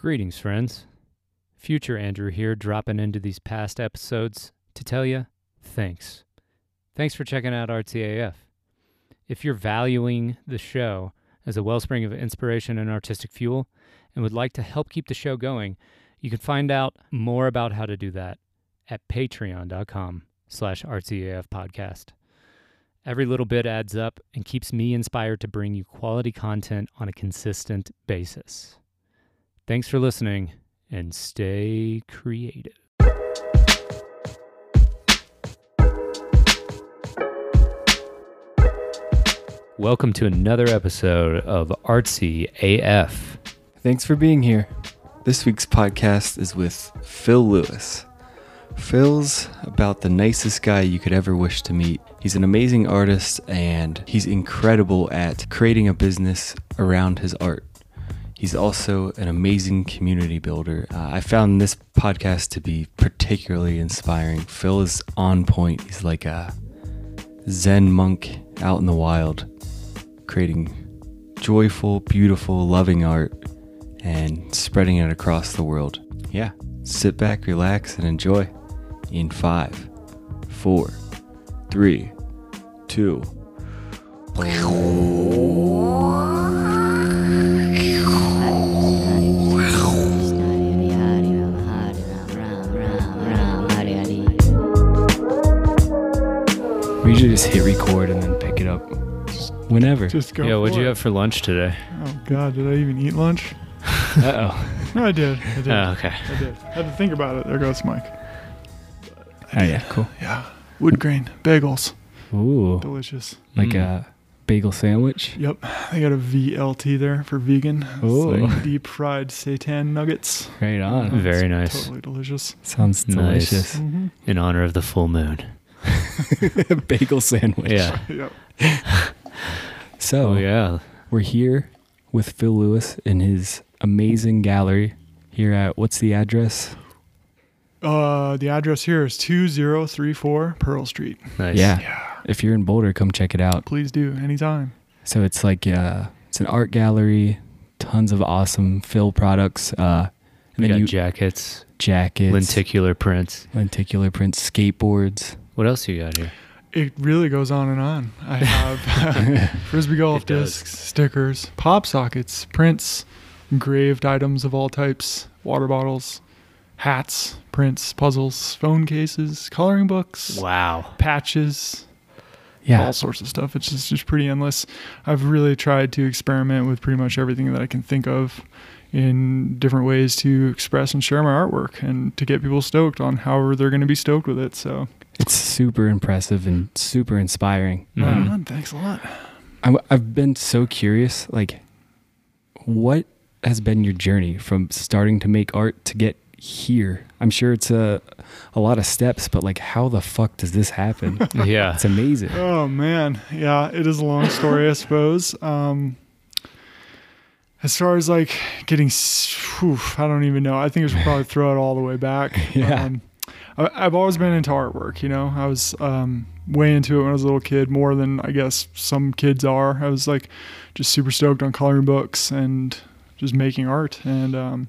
Greetings, friends. Future Andrew here, dropping into these past episodes to tell you thanks. Thanks for checking out Artsy AF. If you're valuing the show as a wellspring of inspiration and artistic fuel and would like to help keep the show going, you can find out more about how to do that at patreon.com slash Artsy AF podcast. Every little bit adds up and keeps me inspired to bring you quality content on a consistent basis. Thanks for listening and stay creative. Welcome to another episode of Artsy AF. Thanks for being here. This week's podcast is with Phil Lewis. Phil's about the nicest guy you could ever wish to meet. He's an amazing artist and he's incredible at creating a business around his art. He's also an amazing community builder. Uh, I found this podcast to be particularly inspiring. Phil is on point. He's like a Zen monk out in the wild, creating joyful, beautiful, loving art and spreading it across the world. Yeah, sit back, relax, and enjoy. In five, four, three, two. We should just hit record and then pick it up whenever. Just go. yeah, what'd you it. have for lunch today? Oh God, did I even eat lunch? Uh oh. No, I did. I did. Oh, okay. I did. I had to think about it. There goes Mike. oh yeah, cool. Yeah. Wood grain bagels, Ooh, delicious. like Mm. a bagel sandwich. Yep. They got a VLT there for vegan. It's Ooh. like deep fried seitan nuggets. Right on. Very It's nice. Totally delicious. Sounds Nice. Mm-hmm. In honor of the full moon. bagel sandwich. Yeah. Yep. So Oh, yeah. we're here with Phil Lewis in his amazing gallery here at what's the address? Uh, the address here is two zero three four Pearl Street. Nice. Yeah. Yeah. If you're in Boulder, come check it out. Please do anytime. So it's like uh, it's an art gallery, tons of awesome Phil products, uh, and We then got you jackets, jackets, lenticular prints. lenticular prints, skateboards. What else you got here? It really goes on and on. I have frisbee golf It does. discs, stickers, pop sockets, prints, engraved items of all types, water bottles, hats, prints, puzzles, phone cases, coloring books, Wow. patches, Yeah, all sorts of stuff. It's just, just pretty endless. I've really tried to experiment with pretty much everything that I can think of in different ways to express and share my artwork and to get people stoked on however they're going to be stoked with it. So, it's super impressive and super inspiring. Mhm. right on. Thanks a lot. I, I've been so curious, like, what has been your journey from starting to make art to get here? I'm sure it's a a lot of steps, but like, how the fuck does this happen? Yeah. it's amazing. Oh man, yeah, it is a long story, I suppose. Um, as far as like getting, whew, I don't even know. I think I should probably throw it all the way back. Yeah. Um, I, I've always been into artwork. You know, I was um, way into it when I was a little kid, more than I guess some kids are. I was like just super stoked on coloring books and just making art. And um,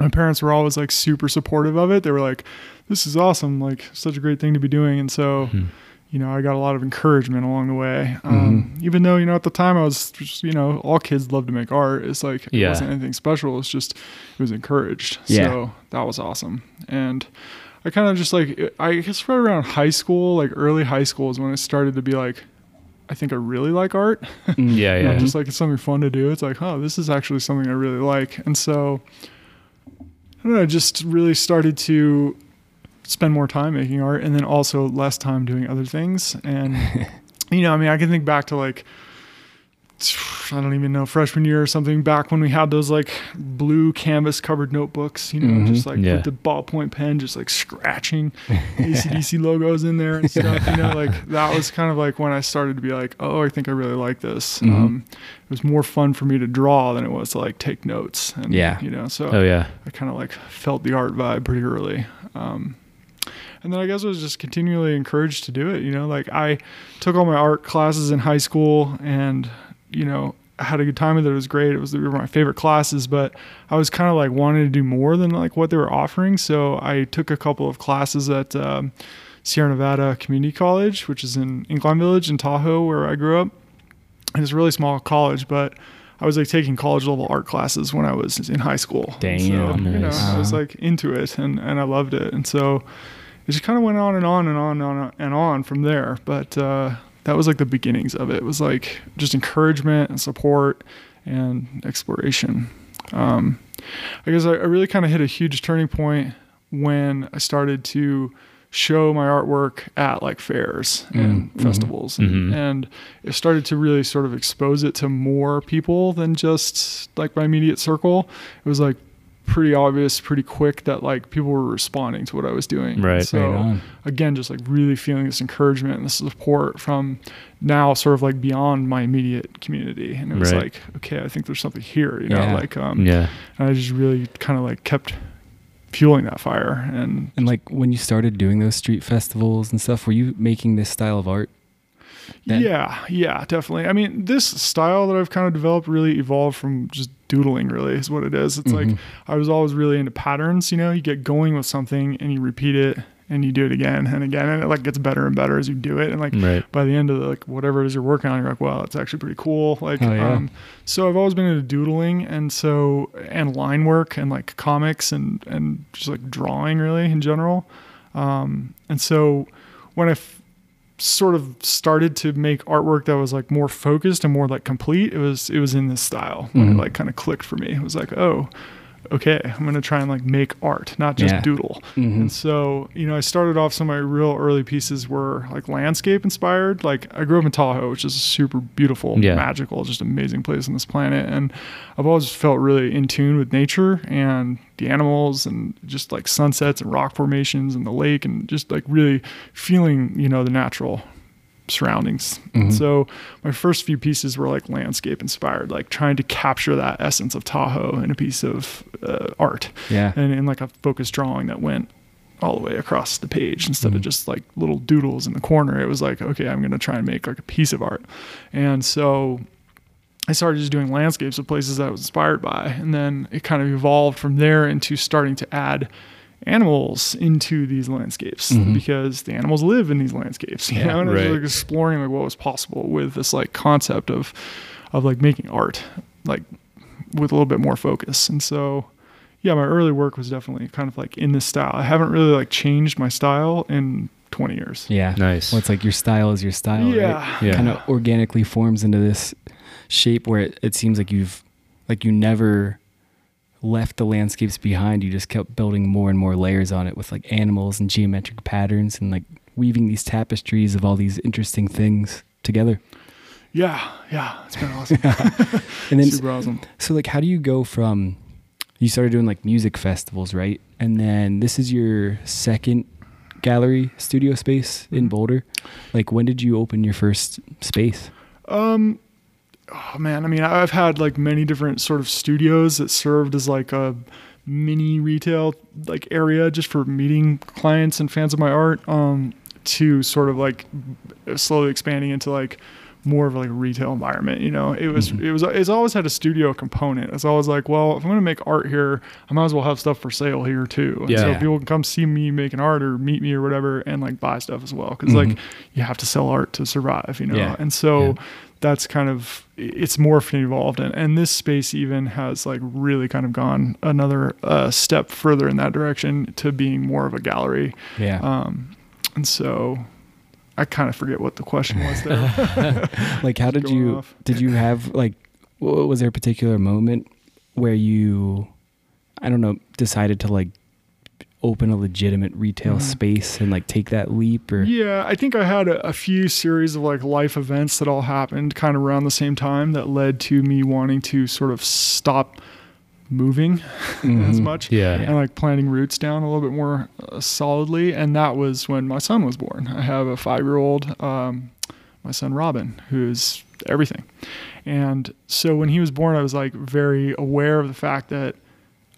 my parents were always like super supportive of it. They were like, "This is awesome! Like such a great thing to be doing." And so Mhm. you know, I got a lot of encouragement along the way. Um, Even though, you know, at the time I was just, you know, all kids love to make art. It's like, it wasn't anything special. It's just, it was encouraged. Yeah. So that was awesome. And I kind of just like, I guess right around high school, like early high school is when it started to be like, I think I really like art. Mm, Yeah, yeah. just like it's something fun to do. It's like, oh, this is actually something I really like. And so, I don't know, I just really started to spend more time making art and then also less time doing other things. And, you know, I mean, I can think back to like, I don't even know, freshman year or something, back when we had those like blue canvas covered notebooks, you know, Mhm. just like Yeah. with the ballpoint pen, just like scratching ACDC logos in there and stuff, you know, like that was kind of like when I started to be like, oh, I think I really like this. Mhm. Um, it was more fun for me to draw than it was to like take notes. And, Yeah. You know, so Oh, yeah. I kind of like felt the art vibe pretty early. Um, and then I guess I was just continually encouraged to do it. You know, like I took all my art classes in high school, and you know, I had a good time with it. It was great. It was they were my favorite classes, but I was kind of like wanting to do more than like what they were offering. So I took a couple of classes at um, Sierra Nevada Community College, which is in Incline Village in Tahoe, where I grew up. And it's a really small college, but I was like taking college level art classes when I was in high school. Damn, so, you know, nice. I was like into it and, and I loved it. And so it just kind of went on and on and on and on and on from there. But uh, that was like the beginnings of it. It was like just encouragement and support and exploration. Um, I guess I, I really kind of hit a huge turning point when I started to show my artwork at like fairs and Mhm. festivals Mhm. and it started to really sort of expose it to more people than just like my immediate circle it was like pretty obvious pretty quick that like people were responding to what i was doing Right. so right again just like really feeling this encouragement and this support from now sort of like beyond my immediate community and it was Right. like okay i think there's something here you know Yeah. like um Yeah. and i just really kind of like kept fueling that fire and And like when you started doing those street festivals and stuff, were you making this style of art? Then? yeah yeah definitely i mean this style that i've kind of developed really evolved from just doodling really is what it is it's like Mhm. i was always really into patterns you know you get going with something and you repeat it and you do it again and again and it like gets better and better as you do it and like Right. by the end of the, like whatever it is you're working on, you're like, wow, it's actually pretty cool. Like, Oh, yeah. um, so I've always been into doodling and so and line work and like comics and and just like drawing really in general. Um, and so when I f- sort of started to make artwork that was like more focused and more like complete, it was it was in this style when Mhm. it like kind of clicked for me. It was like, oh, okay, I'm gonna try and like make art, not just Yeah. doodle. Mhm. And so, you know, I started off some of my real early pieces were like landscape inspired. Like I grew up in Tahoe, which is a super beautiful, Yeah. magical, just amazing place on this planet. And I've always felt really in tune with nature and the animals and just like sunsets and rock formations and the lake and just like really feeling, you know, the natural surroundings. Mhm. So my first few pieces were like landscape inspired, like trying to capture that essence of Tahoe in a piece of uh, art Yeah. and in like a focused drawing that went all the way across the page instead Mhm. of just like little doodles in the corner. It was like, okay, I'm going to try and make like a piece of art. And so I started just doing landscapes of places that I was inspired by. And then it kind of evolved from there into starting to add animals into these landscapes Mhm. because the animals live in these landscapes, you Yeah, know, and I was right. like exploring like what was possible with this like concept of, of like making art, like with a little bit more focus. And so, yeah, my early work was definitely kind of like in this style. I haven't really like changed my style in 20 years. Yeah. Nice. Well, it's like your style is your style, right? yeah. Yeah. Kind of organically forms into this shape where it, it seems like you've, like you never left the landscapes behind. You just kept building more and more layers on it with like animals and geometric patterns and like weaving these tapestries of all these interesting things together. Yeah. Yeah. It's been awesome. And then, Super awesome. so like, how do you go from, you started doing like music festivals, right? And then this is your second gallery studio space in Mhm. Boulder. Like, when did you open your first space? Um, oh man, I mean, I've had like many different sort of studios that served as like a mini retail like area just for meeting clients and fans of my art. Um, to sort of like slowly expanding into like more of like a retail environment. You know, it was Mhm. it was it's always had a studio component. It's always like, well, if I'm gonna make art here, I might as well have stuff for sale here too. And so people can come see me making art or meet me or whatever and like buy stuff as well. because like Mhm. you have to sell art to survive, you know. Yeah. And so Yeah. That's kind of it's morphed and evolved and, and this space even has like really kind of gone another uh, step further in that direction to being more of a gallery Yeah. um, and so i kind of forget what the question was there like how did you off. did you have like was there a particular moment where you i don't know decided to like open a legitimate retail Mhm. space and like take that leap or yeah i think i had a, a few series of like life events that all happened kind of around the same time that led to me wanting to sort of stop moving as Mhm. much yeah. and like planting roots down a little bit more uh, solidly. And that was when my son was born. I have a five year old, um, my son Robin, who's everything. And so when he was born, I was like very aware of the fact that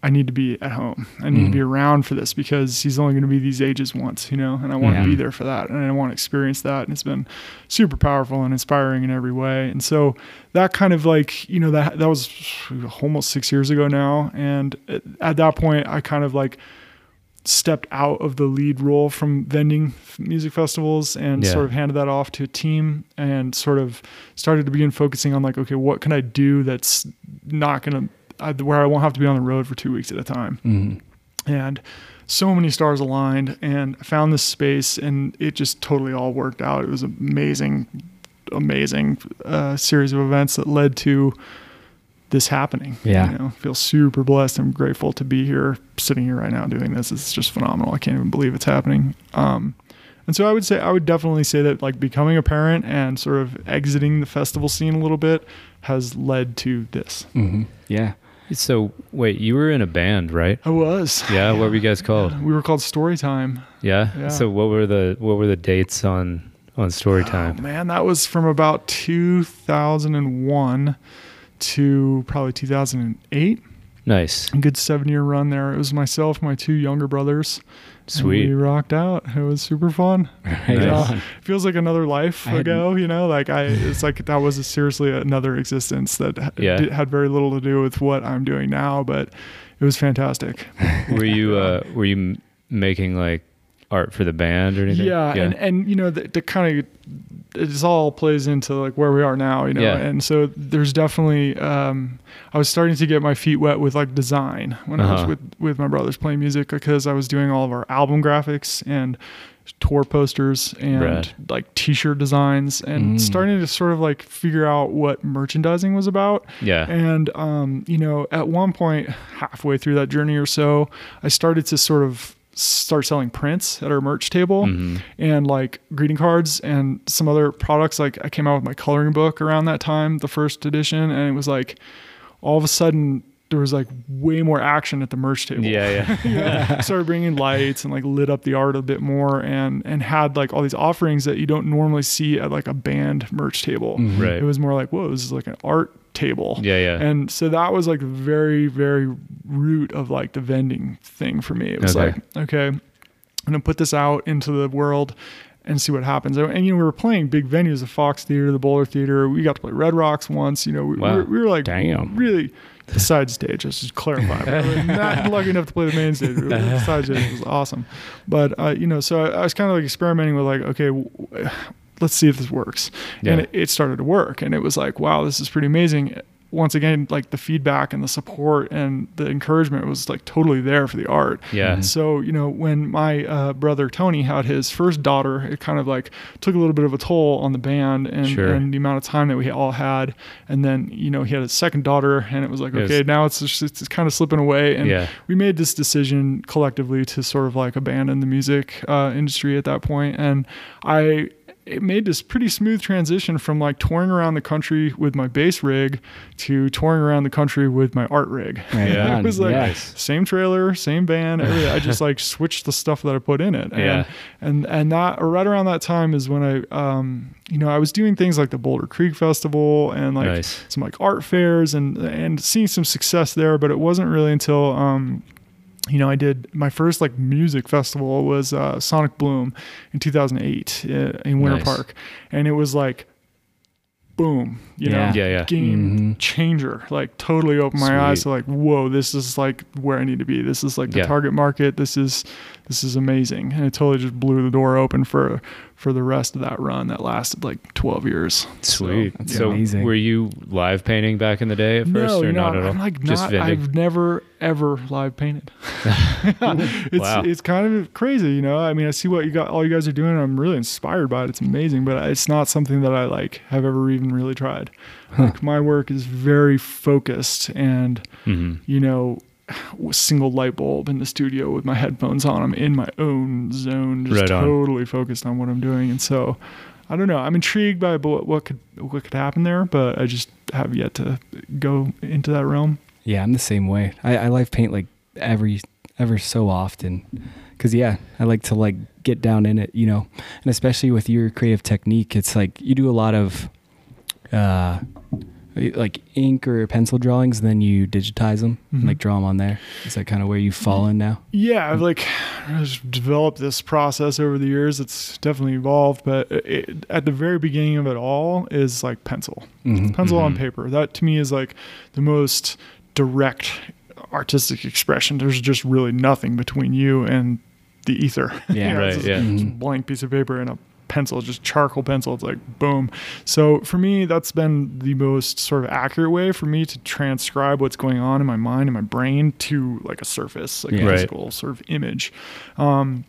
I need to be at home. I need to be mm-hmm. around for this because he's only going to be these ages once, you know, and I want Yeah. to be there for that and I want to experience that. And it's been super powerful and inspiring in every way. And so that kind of like, you know, that, that was almost six years ago now. And at- at that point, I kind of like stepped out of the lead role from vending music festivals and Yeah. sort of handed that off to a team and sort of started to begin focusing on like, okay, what can I do that's not going to, where I won't have to be on the road for two weeks at a time. Hmm and so many stars aligned and I found this space and it just totally all worked out. It was an amazing amazing uh, series of events that led to this happening. Yeah. you know feel super blessed i'm grateful to be here sitting here right now doing this. It's just phenomenal. I can't even believe it's happening. Um, and so i would say i would definitely say that like becoming a parent and sort of exiting the festival scene a little bit has led to this. Hmm Yeah. So wait, you were in a band, right? i was Yeah. What were you guys called? we were called storytime Yeah. Yeah. So what were the what were the dates on on Oh, Storytime? man, that was from about 2001 to probably 2008. nice. A good seven year run there. It was myself, my two younger brothers. And Sweet. we rocked out. It was super fun. Right Nice. on. Feels like another life I had- ago, you know. Like I, it's like that was seriously another existence that Yeah. did, had very little to do with what I'm doing now, but it was fantastic. were you uh were you m- making like art for the band or anything? Yeah, and and you know the, the kind of it all plays into like where we are now, you know. Yeah. And so there's definitely um, I was starting to get my feet wet with like design when I was Uh-huh. with with my brothers playing music because I was doing all of our album graphics and tour posters and Rad. like t-shirt designs and Mm. starting to sort of like figure out what merchandising was about yeah. and um, you know, at one point, halfway through that journey or so, I started to sort of start selling prints at our merch table Mhm. and like greeting cards and some other products. Like I came out with my coloring book around that time, the first edition, and it was like all of a sudden there was like way more action at the merch table. Yeah, yeah. yeah. started bringing lights and like lit up the art a bit more and and had like all these offerings that you don't normally see at like a band merch table. Mhm. Right. It was more like, whoa, this is like an art table. Yeah, yeah. And so that was like very, very root of like the vending thing for me. It was Okay. like, okay, I'm gonna put this out into the world and see what happens. And you know, we were playing big venues, the Fox Theater, the Boulder Theater. We got to play Red Rocks once. You know, we, we, were, we were like Damn. really the side stage. Let's just clarify. We not lucky enough to play the main stage. The side stage was awesome. But uh, you know, so I, I was kind of like experimenting with like, okay. W- Let's see if this works, and it, it started to work, and it was like, wow, this is pretty amazing once again, like the feedback and the support and the encouragement was like totally there for the art. Yeah. Mhm. So, you know, when my uh, brother Tony had his first daughter, it kind of like took a little bit of a toll on the band and, Sure. and the amount of time that we all had. And then, you know, he had a second daughter and it was like, It was- okay, now it's just, it's kind of slipping away. And yeah. we made this decision collectively to sort of like abandon the music uh, industry at that point and i it made this pretty smooth transition from like touring around the country with my bass rig to touring around the country with my art rig Right Yeah. it was like yeah. same trailer same van. i just like switched the stuff that i put in it and Yeah. and and that right around that time is when i um you know i was doing things like the boulder creek festival and like nice. some like art fairs and and seeing some success there but it wasn't really until um you know i did my first like music festival was uh, sonic bloom in 2008 uh, in winter Nice. park and it was like boom you Yeah. know Yeah, yeah. game Mhm. changer like totally opened my eyes to like whoa this is like where i need to be this is like the Yeah. target market this is this is amazing and it totally just blew the door open for for the rest of that run that lasted like 12 years Sweet. That's So, amazing. were you live painting back in the day at first, no, or you not at all? I'm like Just not. vending. I've never ever live painted. it's Wow. it's kind of crazy, you know. I mean, I see what you got, all you guys are doing. and I'm really inspired by it. It's amazing, but it's not something that I like have ever even really tried. Like my work is very focused, and Mhm. you know, a single light bulb in the studio with my headphones on. I'm in my own zone, just Right totally focused on what I'm doing, and so. I don't know. I'm intrigued by what, what could what could happen there, but I just have yet to go into that realm. Yeah, I'm the same way. I, I live paint like every ever so often, cause yeah, I like to like get down in it, you know, and especially with your creative technique, it's like you do a lot of uh, like ink or pencil drawings, and then you digitize them and Mhm. like draw them on there. Is that kind of where you've fallen now? Yeah, I've like just developed this process over the years. It's definitely evolved, but it, at the very beginning of it all is like pencil, Mhm. pencil on Mhm. paper. That to me is like the most direct artistic expression. There's just really nothing between you and the ether. Yeah. You know, Right, it's just- yeah. just a Mhm. blank piece of paper and a pencil, just charcoal pencil. It's like boom. So for me, that's been the most sort of accurate way for me to transcribe what's going on in my mind and my brain to like a surface, like Yeah. a Right. physical sort of image. Um,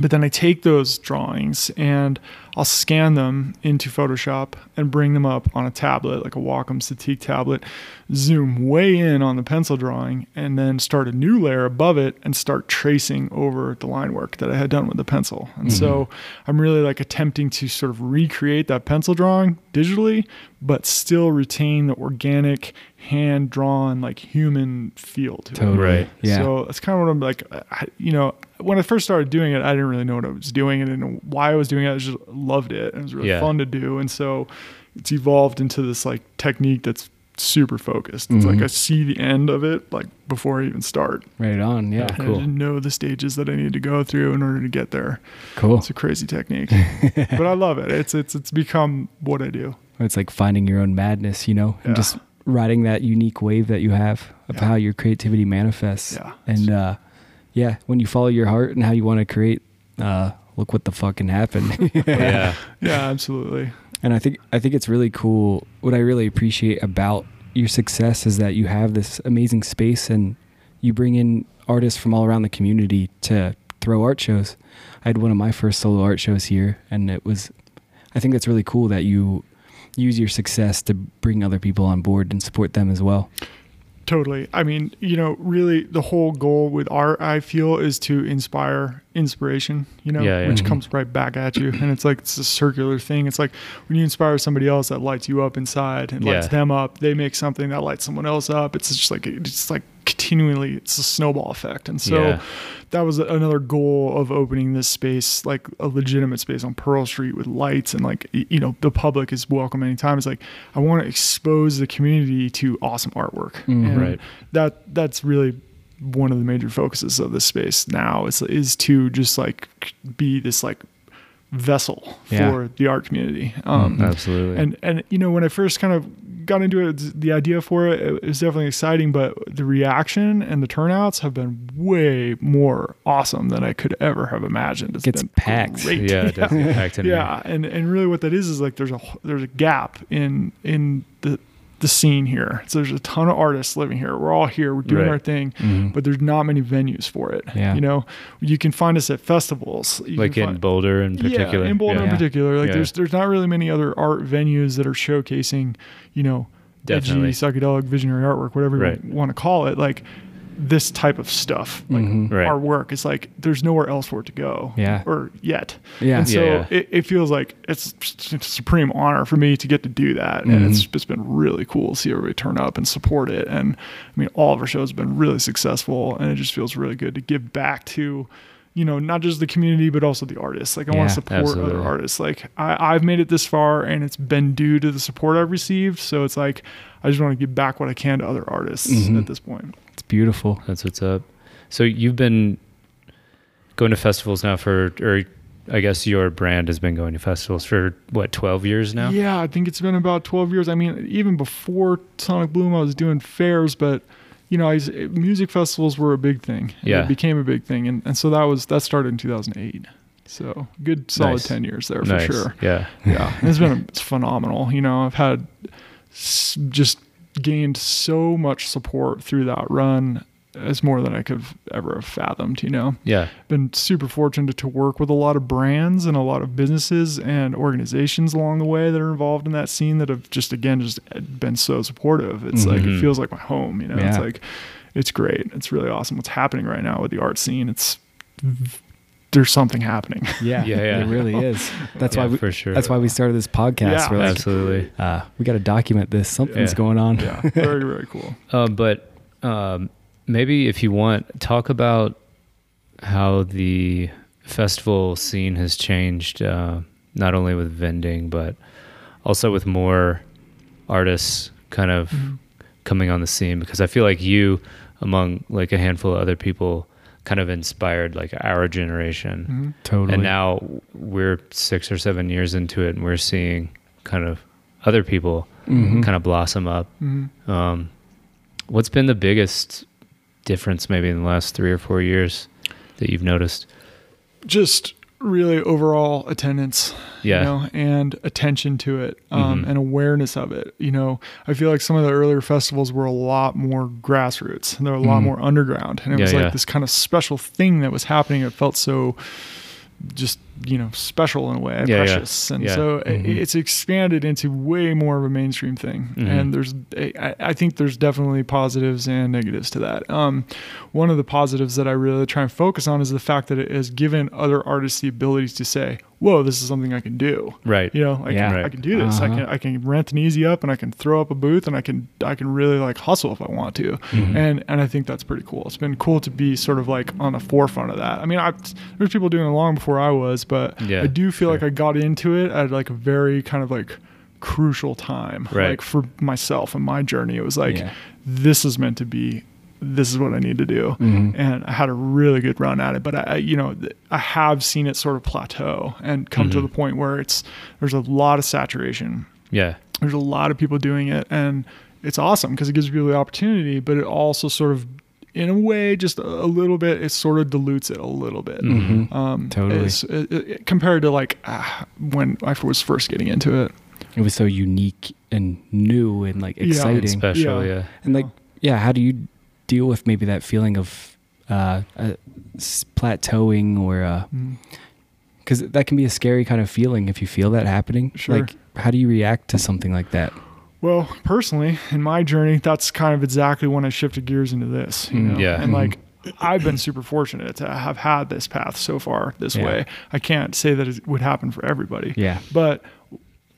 but then I take those drawings and I'll scan them into Photoshop and bring them up on a tablet, like a Wacom Cintiq tablet, zoom way in on the pencil drawing, and then start a new layer above it and start tracing over the line work that I had done with the pencil. And so mm-hmm. I'm really like attempting to sort of recreate that pencil drawing digitally, but still retain the organic, hand drawn, like human feel to it. Totally. Right. Yeah. So that's kind of what I'm like. I, you know, when I first started doing it, I didn't really know what I was doing and I didn't know why I was doing it. I just loved it. and It was really Yeah. fun to do. And so it's evolved into this like technique that's super focused. It's like Mhm. I see the end of it like before I even start. right on. Yeah. Yeah. And Cool. I didn't know the stages that I need to go through in order to get there. Cool. It's a crazy technique, but I love it. It's it's it's become what I do. It's like finding your own madness, you know, Yeah. and just riding that unique wave that you have of Yeah. how your creativity manifests. Yeah. And uh, yeah, when you follow your heart and how you want to create, uh, look what the fucking happened. yeah. Yeah, absolutely. And I think I think it's really cool. What I really appreciate about your success is that you have this amazing space and you bring in artists from all around the community to throw art shows. I had one of my first solo art shows here, and it was. I think that's really cool that you use your success to bring other people on board and support them as well. Totally. I mean, you know, really the whole goal with art, I feel, is to inspire inspiration, you know, Yeah, yeah. which Mhm. comes right back at you. And it's like, it's a circular thing. It's like when you inspire somebody else that lights you up inside and lights them up, they make something that lights someone else up. It's just like, it's like continually, it's a snowball effect. And so Yeah. that was another goal of opening this space, like a legitimate space on Pearl Street with lights and like, you know, the public is welcome anytime. It's like, I want to expose the community to awesome artwork. Mm-hmm. And Right. that that's really one of the major focuses of this space now is is to just like be this like vessel Yeah. for the art community. Um, Mhm. Absolutely. and and you know when I first kind of got into it, the idea for it, it was definitely exciting, but the reaction and the turnouts have been way more awesome than I could ever have imagined. It's Gets been packed. great. yeah, definitely packed in. Yeah, and and really what that is is like there's a there's a gap in in the the scene here. So there's a ton of artists living here. We're all here. We're doing Right. our thing, Mhm. but there's not many venues for it. Yeah. You know, you can find us at festivals. You Like in find- Boulder in particular. yeah, in Boulder yeah. in particular. Like Yeah. there's there's not really many other art venues that are showcasing, you know, Definitely. edgy psychedelic visionary artwork, whatever Right. you want to call it. Like this type of stuff, like Mhm. Right. our work is like there's nowhere else for it to go. Yeah. Or yet. Yeah. And so Yeah, yeah. It, it feels like it's, it's a supreme honor for me to get to do that. And it's it's been really cool to see everybody turn up and support it. And I mean, all of our shows have been really successful and it just feels really good to give back to, you know, not just the community, but also the artists. Like I Yeah, want to support absolutely. other artists. Like I, I've made it this far and it's been due to the support I've received. So it's like, I just want to give back what I can to other artists Mhm. at this point. Beautiful. That's what's up. So you've been going to festivals now for, or I guess your brand has been going to festivals for what, 12 years now? Yeah, I think it's been about 12 years. I mean, even before Sonic Bloom, I was doing fairs, but you know, I was, music festivals were a big thing. Yeah. It became a big thing. And, and so that was, that started in 2008. So good solid Nice. 10 years there nice. for sure. Yeah. Yeah. it's been it's phenomenal. You know, I've had just gained so much support through that run. It's more than I could have ever have fathomed, you know Yeah. been super fortunate to work with a lot of brands and a lot of businesses and organizations along the way that are involved in that scene that have just again just been so supportive. It's like Mhm. it feels like my home, you know. Yeah. It's like it's great. It's really awesome what's happening right now with the art scene. It's there's something happening. Yeah. Yeah, yeah. It really is. That's Yeah, why we, for sure. That's why we started this podcast. Yeah. Like, Absolutely. uh, we got to document this. Something's Yeah. going on. yeah, very very cool. Um, but um, maybe if you want, talk about how the festival scene has changed, uh, not only with vending, but also with more artists kind of Mhm. coming on the scene because I feel like you, among like a handful of other people, kind of inspired like our generation. Mhm. Totally. And now we're six or seven years into it, and we're seeing kind of other people Mhm. kind of blossom up. Mhm. Um, what's been the biggest difference, maybe in the last three or four years, that you've noticed? Just really overall attendance. Yeah. you know, and attention to it um, Mhm. and awareness of it. You know, I feel like some of the earlier festivals were a lot more grassroots. and they're a lot Mhm. more underground, and it Yeah, was yeah. like this kind of special thing that was happening. It felt so just you know special in a way, Yeah, yeah. precious, and Yeah. so i- Mhm. it's expanded into way more of a mainstream thing. Mhm. And there's, I, I think there's definitely positives and negatives to that. Um, one of the positives that I really try and focus on is the fact that it has given other artists the ability to say, "Whoa, this is something I can do." Right. You know, like Yeah. I can do this. I Uh-huh. can I can rent an easy up and I can throw up a booth and I can I can really like hustle if I want to. Mhm. And and I think that's pretty cool. It's been cool to be sort of like on the forefront of that. I mean, I there's people doing it long before I was, but Yeah, I do feel sure. like I got into it at like a very kind of like crucial time. Right. Like for myself and my journey, it was like Yeah. this is meant to be this is what I need to do. Mhm. And I had a really good run at it, but I, you know, I have seen it sort of plateau and come to Mhm. the point where it's there's a lot of saturation. Yeah. There's a lot of people doing it, and it's awesome because it gives people the opportunity, but it also sort of, in a way, just a, a little bit, it sort of dilutes it a little bit. Mhm. Um, Totally. it's- it- it- compared to like ah, when I was first getting into it. It was so unique and new and like Yeah. exciting. Special. Yeah. Yeah. And like, yeah, how do you deal with maybe that feeling of uh, uh plateauing or uh Mm. because that can be a scary kind of feeling if you feel that happening. Sure. Like, how do you react to something like that? Well, personally, in my journey, that's kind of exactly when I shifted gears into this. You Mm. know? Yeah. And like, I've been super fortunate to have had this path so far this Yeah. way. I can't say that it would happen for everybody, Yeah. but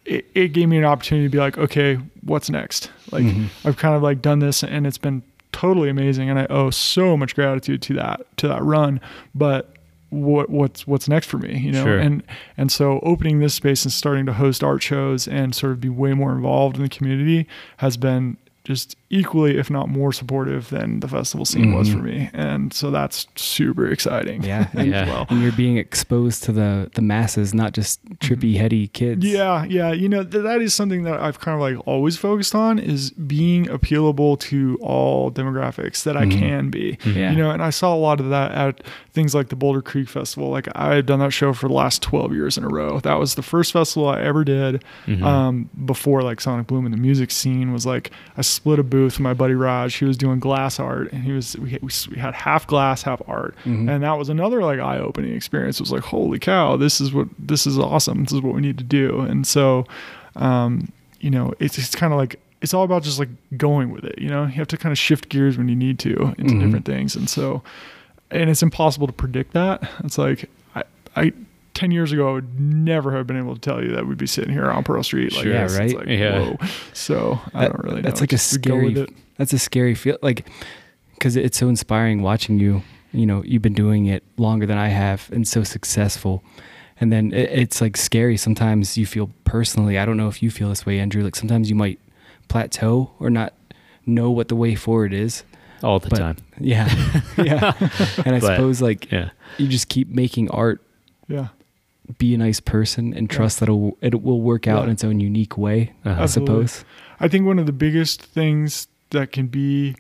it, it gave me an opportunity to be like, okay, what's next? Like, Mhm. I've kind of like done this and it's been totally amazing. And I owe so much gratitude to that, to that run. But what what's what's next for me you know Sure. and and so opening this space and starting to host art shows and sort of be way more involved in the community has been just equally if not more supportive than the festival scene was Mhm. for me and so that's super exciting Yeah. as Yeah. well And you're being exposed to the the masses, not just trippy, heady kids. Yeah, yeah. You know, th- that is something that I've kind of like always focused on is being appealable to all demographics that I Mhm. can be. Yeah. You know, and I saw a lot of that at things like the Boulder Creek Festival. Like I've done that show for the last 12 years in a row. That was the first festival I ever did Mhm. um, before like Sonic Bloom and the music scene was like I split a booth with my buddy Raj. He was doing glass art and he was we, we, we had half glass, half art, Mhm. and that was another like eye opening experience. It was like holy cow, this is what this is awesome. This is what we need to do. And so, um, you know, it's it's kind of like it's all about just like going with it. You know, you have to kind of shift gears when you need to into Mhm. different things, and so and it's impossible to predict that. It's like I, I 10 years ago, I would never have been able to tell you that we'd be sitting here on Pearl Street. Like Sure. Yeah, right? like, Yeah. Whoa. So I That- don't really know. that's like a Just go scary. That's a scary feel, like, because it's so inspiring watching you. You know, you've been doing it longer than I have, and so successful. And then it, it's like scary. Sometimes you feel personally. I don't know if you feel this way, Andrew. Like sometimes you might plateau or not know what the way forward is. All the but- time. Yeah, yeah. And I But- suppose like Yeah. you just keep making art. Yeah. Be a nice person and Yeah. trust that it'll, it will work out Yeah. in its own unique way. Uh-huh. I suppose. I think one of the biggest things that can be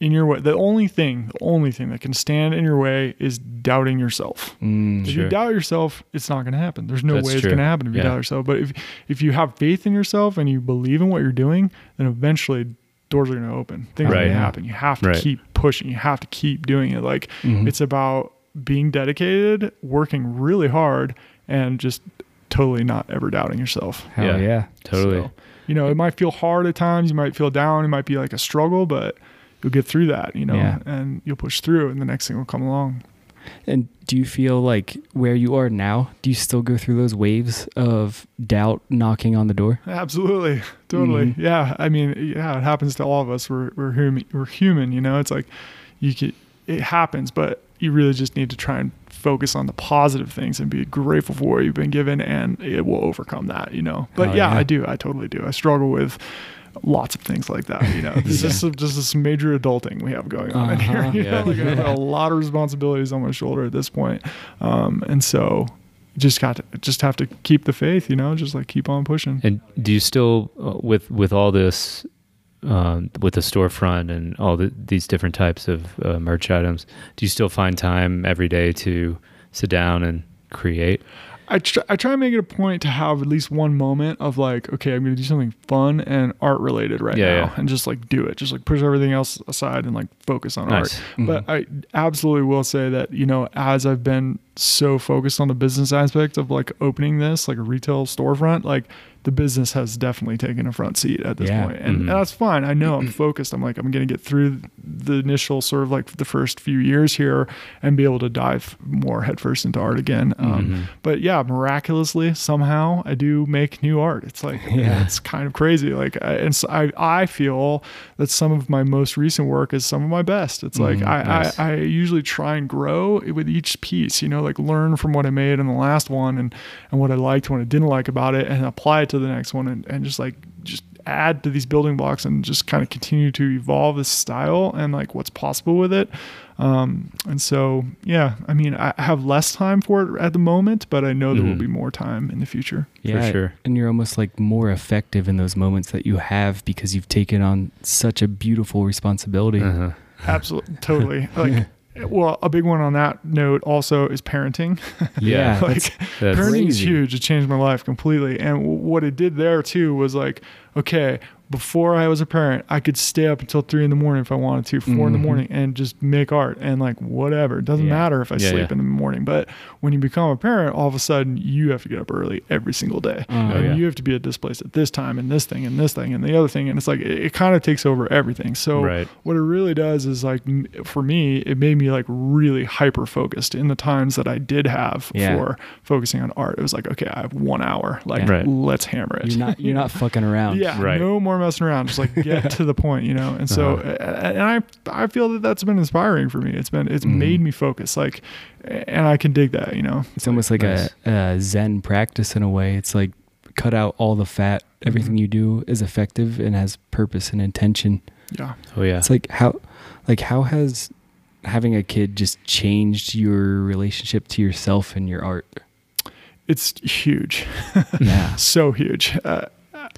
in your way, the only thing, the only thing that can stand in your way is doubting yourself. Mm, If Sure. you doubt yourself, it's not going to happen. There's no That's way it's going to happen if you doubt yourself. But if if you have faith in yourself and you believe in what you're doing, then eventually doors are going to open. Things are going to happen. You have to Right. keep pushing. You have to keep doing it. Like Mhm. it's about being dedicated, working really hard, and just totally not ever doubting yourself. Hell Yeah. yeah. Totally. So, you know, it might feel hard at times. You might feel down. It might be like a struggle, but you'll get through that, you know, Yeah. and you'll push through, and the next thing will come along. And do you feel like where you are now, do you still go through those waves of doubt knocking on the door? Absolutely, totally. Mhm. Yeah, I mean, yeah, it happens to all of us. We're we're human. We're human. You know, it's like you could. It happens, but you really just need to try and focus on the positive things and be grateful for what you've been given, and it will overcome that. You know. But Oh, yeah, yeah. I do. I totally do. I struggle with lots of things like that. You know, this is just this major adulting we have going on in here. Uh-huh. You know, Yeah. I have a lot of responsibilities on my shoulder at this point, um, and so just got to just have to keep the faith. You know, just like keep on pushing. And do you still, uh, with with all this, um, with the storefront and all the, these different types of uh, merch items, do you still find time every day to sit down and create? I try, I try and make it a point to have at least one moment of like, okay, I'm going to do something fun and art related right Yeah, now, yeah. and just like do it, just like push everything else aside and like focus on Nice. art. But mm-hmm. I absolutely will say that you know, as I've been so focused on the business aspect of like opening this like a retail storefront, like the business has definitely taken a front seat at this Yeah. point. and, Mhm. and that's fine. I know I'm focused. I'm like I'm going to get through the initial sort of like the first few years here and be able to dive more headfirst into art again. Um, Mhm. but yeah, miraculously somehow I do make new art. It's like Yeah. it's kind of crazy. Like I, and so I I feel that some of my most recent work is some of my best. It's like Mhm, I, nice. I I usually try and grow with each piece. You know, like learn from what I made in the last one and and what I liked, what I didn't like about it, and apply it to the next one, and and just like just add to these building blocks and just kind of continue to evolve this style and like what's possible with it. Um, and so, yeah, I mean, I have less time for it at the moment, but I know there will Mhm. be more time in the future. Yeah, sure. And you're almost like more effective in those moments that you have because you've taken on such a beautiful responsibility. Uh-huh. Absolutely, totally. Like, well, a big one on that note also is parenting. Yeah, like, that's- That's parenting is huge. It changed my life completely. And w- what it did there too was like, okay, before I was a parent, I could stay up until three in the morning if I wanted to, 4 in the Mhm. morning, and just make art and like whatever. It doesn't Yeah. matter if I Yeah, sleep yeah. in the morning. But when you become a parent, all of a sudden you have to get up early every single day. Oh, and yeah. you have to be at this place at this time and this thing and this thing and the other thing. And it's like, it, it kind of takes over everything. So Right. what it really does is like, for me, it made me like really hyper focused in the times that I did have Yeah. for focusing on art. It was like, okay, I have one hour. Like, Yeah. Right. let's hammer it. You're not you're not fucking around. yeah, Right. no more messing around. Just like get to the point, you know. And so, Uh-huh. and I, I feel that that's been inspiring for me. It's been, it's Mhm. made me focus. Like, and I can dig that, you know. It's almost like Nice. a, a Zen practice in a way. It's like cut out all the fat. Everything Mhm. you do is effective and has purpose and intention. Yeah. Oh yeah. It's like how like how has having a kid just changed your relationship to yourself and your art? It's huge. Yeah. so huge. Uh,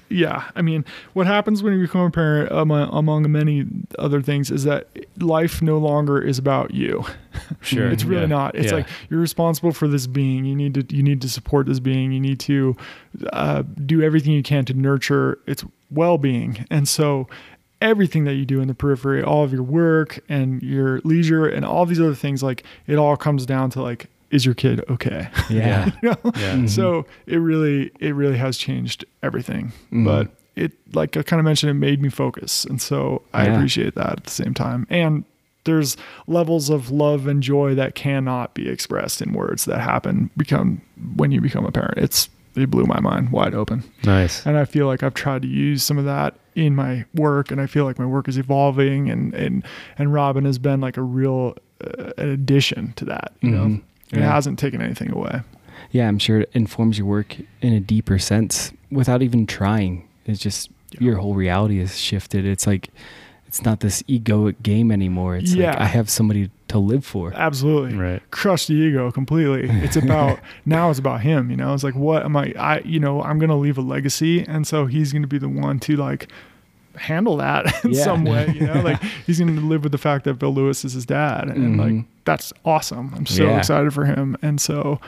yeah, I mean, what happens when you become a parent, among, among many other things, is that life no longer is about you. Sure. It's really yeah. not. It's Yeah. like you're responsible for this being. You need to you need to support this being. You need to uh, do everything you can to nurture its well-being. And so everything that you do in the periphery, all of your work and your leisure and all these other things, like it all comes down to like, is your kid okay? Yeah. you know? Yeah. Mhm. So it really it really has changed everything. Mhm. But it like I kind of mentioned, it made me focus, and so I Yeah. appreciate that at the same time. And there's levels of love and joy that cannot be expressed in words that happen become when you become a parent. It's it blew my mind wide open, Nice. and I feel like I've tried to use some of that in my work, and I feel like my work is evolving, and and and Robin has been like a real uh, an addition to that. You know, Mhm. It Yeah. hasn't taken anything away. Yeah, I'm sure it informs your work in a deeper sense without even trying. It's just Yeah. your whole reality has shifted. It's like it's not this egoic game anymore. It's Yeah. like I have somebody to live for. Absolutely. Right. crush the ego completely. It's about now it's about him, you know. It's like what am I I you know, I'm going to leave a legacy and so he's going to be the one to like handle that in Yeah. some way, you know? Like he's going to live with the fact that Phil Lewis is his dad and Mhm. like that's awesome. I'm so Yeah. excited for him and so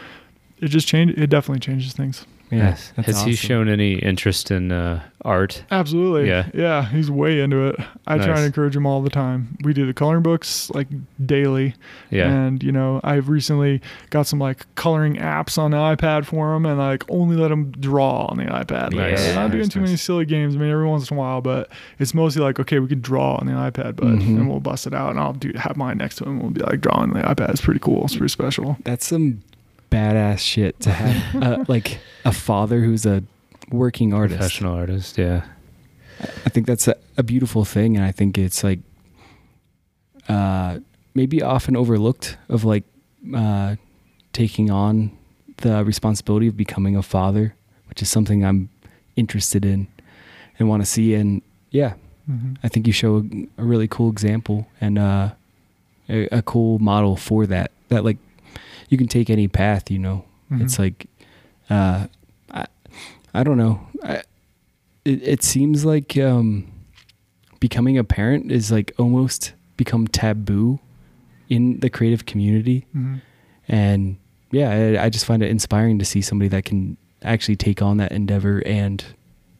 it just changed it definitely changes things. Yeah, Nice. that's Has he shown any interest in uh, art? Absolutely. Yeah. Yeah, he's way into it. I try Nice. and encourage him all the time. We do the coloring books like daily. Yeah. And you know, I've recently got some like coloring apps on the iPad for him, and I like only let him draw on the iPad. Like, Nice. I'm not doing Nice, too many silly games. I mean, every once in a while, but it's mostly like, okay, we could draw on the iPad, but Mhm. and we'll bust it out, and I'll do have mine next to him. And we'll be like drawing on the iPad. It's pretty cool. It's pretty special. That's some badass shit to have uh, like a father who's a working artist. Professional artist. Yeah. I think that's a, a beautiful thing, and I think it's like uh, maybe often overlooked of like uh, taking on the responsibility of becoming a father, which is something I'm interested in and want to see. And yeah, hmm I think you show a, a really cool example and uh, a, a cool model for that. That like you can take any path, you know. Mm-hmm. It's like, uh, I, I don't know. I, it, it seems like um, becoming a parent is like almost become taboo in the creative community, hmm and yeah, I, I just find it inspiring to see somebody that can actually take on that endeavor and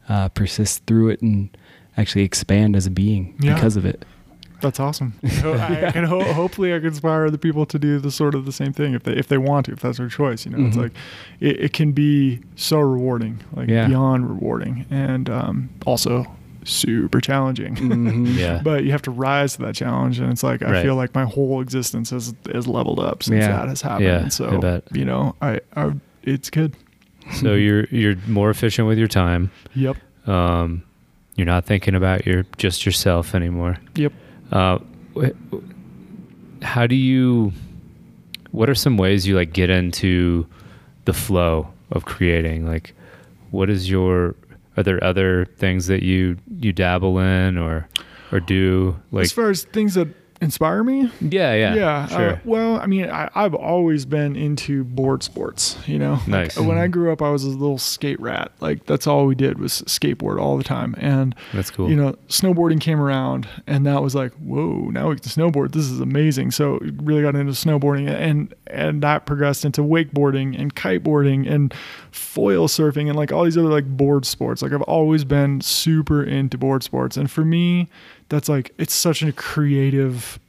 uh, persist through it and actually expand as a being Yeah. because of it. That's awesome. So I can ho- hopefully I can inspire other people to do the sort of the same thing if they if they want to, if that's their choice. You know, it's Mhm. like it, it can be so rewarding, like Yeah. beyond rewarding, and um, also super challenging. Mhm. Yeah. but you have to rise to that challenge, and it's like I Right. feel like my whole existence has is leveled up since Yeah. that has happened. Yeah, so you know, I, I it's good. So you're you're more efficient with your time. Yep. Um, you're not thinking about your just yourself anymore. Yep. Uh, how do you? What are some ways you like get into the flow of creating? Like, what is your? Are there other things that you you dabble in or or do? Like, as far as things that inspire me, yeah, yeah, yeah. sure. Uh, well, I mean, I, I've always been into board sports. You know, Like, when I grew up, I was a little skate rat. Like that's all we did was skateboard all the time. And That's cool. you know, snowboarding came around, and that was like, whoa! Now we can snowboard. This is amazing. So really got into snowboarding, and and that progressed into wakeboarding and kiteboarding and foil surfing and like all these other like board sports. Like I've always been super into board sports, and for me, that's like it's such a creative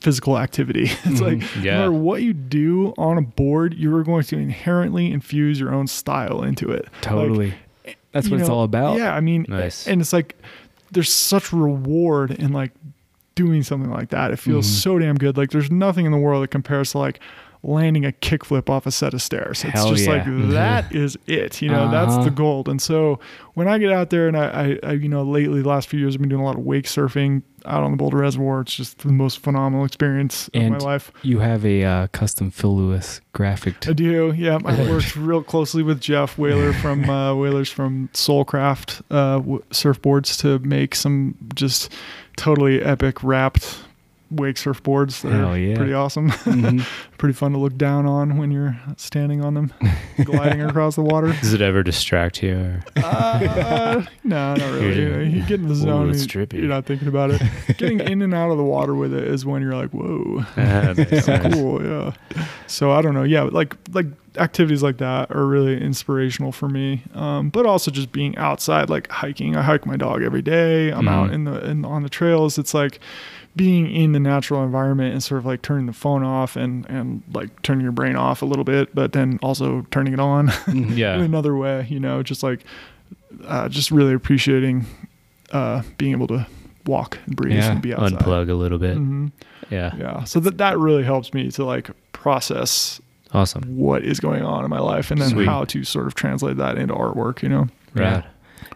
physical activity. It's like Yeah. no matter what you do on a board, you are going to inherently infuse your own style into it. Like, Totally. That's you what it's all about. Yeah, I mean, Nice. and it's like there's such reward in like doing something like that. It feels Mhm. so damn good. Like there's nothing in the world that compares to like landing a kickflip off a set of stairs. It's Hell just yeah. like that is it. You know, that's Uh-huh. the gold. And so when I get out there and I, I, I, you know, lately the last few years I've been doing a lot of wake surfing out on the Boulder Reservoir. It's just the most phenomenal experience of my And life. You have a uh, custom Phil Lewis graphic. I do. Yeah, I worked real closely with Jeff Whaler from uh, Whalers from Soulcraft uh, w- surfboards to make some just totally epic wrapped wake surfboards that Hell are yeah. pretty awesome. Mhm. pretty fun to look down on when you're standing on them, gliding across the water. Does it ever distract you? Or? Uh, no, not really. You're You, know, you get in the zone, and you're not thinking about it. Getting in and out of the water with it is when you're like, whoa. Ah, cool yeah so i don't know yeah like like activities like that are really inspirational for me um, but also just being outside like hiking i hike my dog every day i'm out Mhm. in the in, on the trails it's like being in the natural environment and sort of like turning the phone off and and like turning your brain off a little bit but then also turning it on in another way you know just like uh, just really appreciating uh, being able to walk and breathe Yeah. and be outside Unplug a little bit. Mhm. Yeah. yeah so that that really helps me to like process Awesome. what is going on in my life and then Sweet. how to sort of translate that into artwork you know Rad.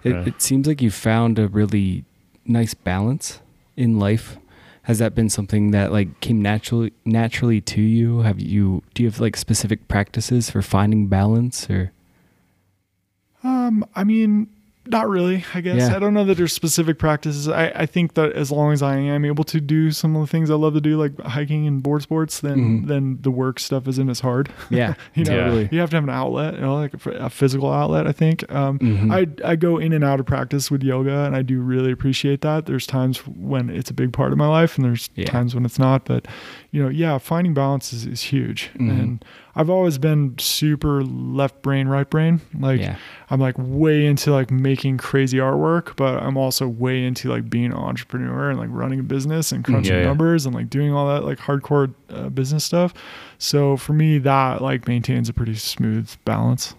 It, Yeah. it seems like you found a really nice balance in life. Has that been something that like came naturally naturally to you? Have you do you have like specific practices for finding balance or um i mean not really i guess Yeah. i don't know that there's specific practices I, I think that as long as i am able to do some of the things i love to do like hiking and board sports then Mhm. then the work stuff isn't as hard yeah, you know Yeah. totally. you have to have an outlet you know like a, a physical outlet i think um Mhm. I, I go in and out of practice with yoga and I do really appreciate that. There's times when it's a big part of my life and there's Yeah. times when it's not. But, you know, yeah, finding balance is, is huge. Mhm. And I've always been super left brain, right brain. Like yeah, I'm like way into like making crazy artwork, but I'm also way into like being an entrepreneur and like running a business and crunching Yeah, yeah. numbers and like doing all that like hardcore uh, business stuff. So for me, that like maintains a pretty smooth balance.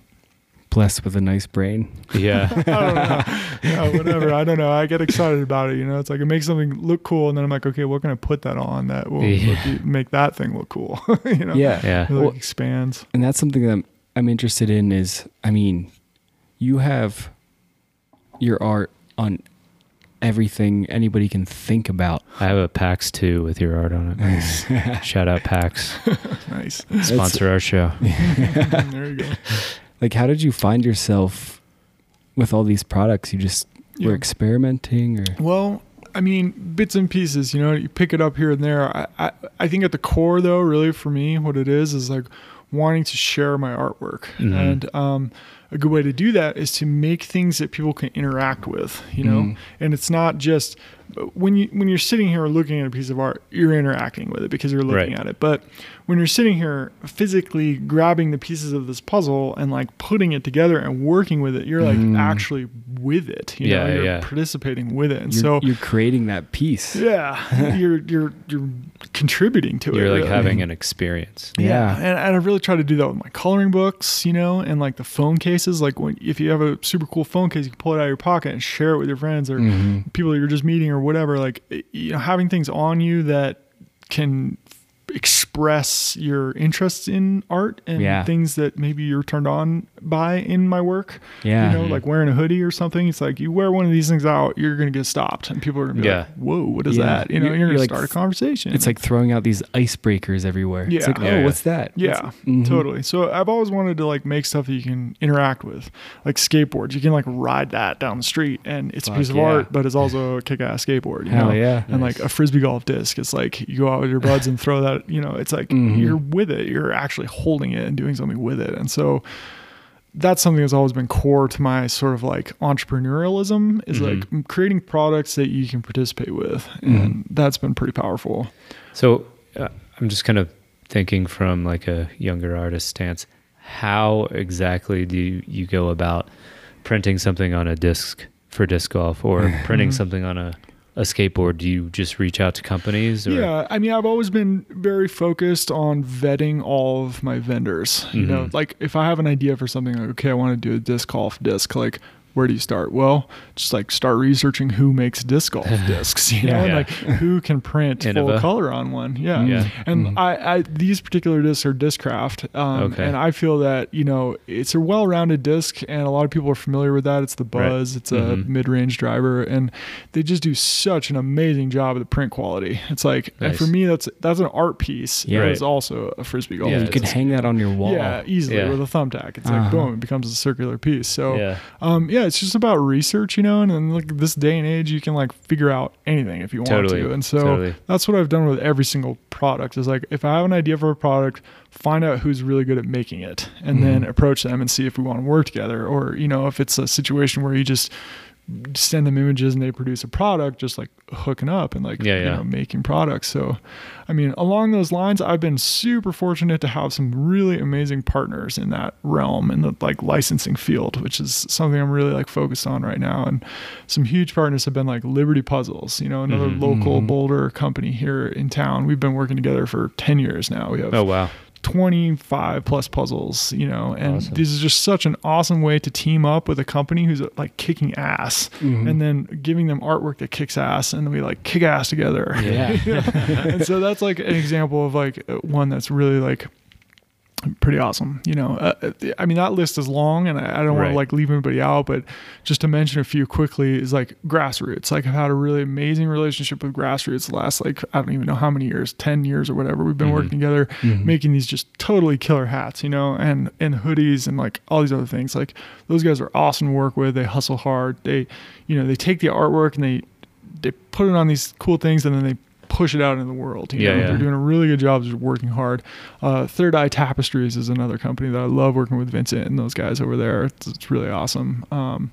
Blessed with a nice brain. Yeah. I don't know. yeah, whatever. I don't know. I get excited about it. You know, it's like it makes something look cool, and then I'm like, okay, what can I put that on that will Yeah. look- make that thing look cool? you know, Yeah, Yeah. it like Well- expands. and that's something that I'm, I'm interested in. Is I mean, you have your art on everything anybody can think about. I have a PAX 2 with your art on it. Shout out PAX. Nice. Sponsor our show. there you go. Like how did you find yourself with all these products you just Yeah. were experimenting, or Well, I mean, bits and pieces. You know, you pick it up here and there. I, I, I think at the core, though, really for me, what it is is like wanting to share my artwork, Mhm. and um, a good way to do that is to make things that people can interact with. You know, Mhm. and it's not just when you when you're sitting here looking at a piece of art, you're interacting with it because you're looking Right. at it. But when you're sitting here physically grabbing the pieces of this puzzle and like putting it together and working with it, you're like Mhm. actually with it. You know, Yeah, you're yeah. participating with it, and you're, so you're creating that piece. yeah, you're you're you're contributing to it. You're like really. having an experience. yeah, Yeah. and, and I really try to do that with my coloring books, you know, and like the phone cases. Like when if you have a super cool phone case, you can pull it out of your pocket and share it with your friends or Mhm. people you're just meeting or whatever. Like you know, having things on you that can express your interests in art and Yeah. things that maybe you're turned on by in my work. Yeah. You know, like wearing a hoodie or something. It's like you wear one of these things out, you're gonna get stopped, and people are gonna be Yeah. like, "Whoa, what is Yeah. that?" You know, You're- you're, you're gonna start a conversation. It's like throwing out these icebreakers everywhere. It's Yeah. like, oh, yeah. what's that? Yeah, What's- Mhm. totally. So I've always wanted to like make stuff that you can interact with, like skateboards. You can like ride that down the street, and it's Fuck a piece of art, but it's also a kick-ass skateboard. You Hell know? yeah. And like a frisbee golf disc, it's like you go out with your buds and throw that. You know, it's like Mhm. you're with it. You're actually holding it and doing something with it, and so. That's something that's always been core to my sort of like entrepreneurialism is Mhm. like creating products that you can participate with, and that's been pretty powerful. So uh, I'm just kind of thinking from like a younger artist stance. How exactly do you, you go about printing something on a disc for disc golf or printing Mhm. something on a, a skateboard? Do you just reach out to companies? Or? Yeah, I mean, I've always been very focused on vetting all of my vendors. You know, Mhm. like if I have an idea for something, like okay, I want to do a disc golf disc, like where do you start? Well, just like start researching who makes disc golf discs, you know, Yeah. like who can print full color on one. Yeah. Yeah. And Mhm. I, I, these particular discs are Discraft. Um, Okay. And I feel that, you know, it's a well rounded disc and a lot of people are familiar with that. It's the Right. Buzz, it's a Mhm. mid range driver, and they just do such an amazing job of the print quality. It's like, and Nice. for me, that's that's an art piece. Yeah. Right. it's also a frisbee golf. Yeah, you disc. could hang that on your wall. Yeah, easily Yeah. with a thumbtack. It's Uh-huh. like boom, it becomes a circular piece. So Yeah. um, yeah, it's just about research, you know, and then like this day and age, you can like figure out anything if you want Totally. to. And so Totally. that's what I've done with every single product is like, if I have an idea for a product, find out who's really good at making it and then Mhm. approach them and see if we want to work together. Or, you know, if it's a situation where you just send them images and they produce a product, just like hooking up and like, Yeah, you know, making products. So, I mean, along those lines, I've been super fortunate to have some really amazing partners in that realm in the like licensing field, which is something I'm really like focused on right now. And some huge partners have been like Liberty Puzzles, you know, another Mhm. local Mhm. Boulder company here in town. We've been working together for 10 years now. We have Oh, wow. 25 plus puzzles, you know, and Awesome. this is just such an awesome way to team up with a company who's like kicking ass Mhm. and then giving them artwork that kicks ass and then we like kick ass together. Yeah. You know? and so that's like an example of like uh, one that's really like pretty awesome. You know, uh, uh, I mean, that list is long and I, I don't want Right. to like leave anybody out, but just to mention a few quickly is like grassroots. Like I've had a really amazing relationship with grassroots the last like, I don't even know how many years, 10 years or whatever. We've been Mhm. working together Mhm. making these just totally killer hats, you know, and and hoodies and like all these other things. Like those guys are awesome to work with. They hustle hard. They, you know, they take the artwork and they they put it on these cool things and then they push it out in the world. You Yeah, know? yeah. They're doing a really good job just working hard. Uh, Third Eye Tapestries is another company that I love working with Vincent and those guys over there. It's, it's really awesome. Um,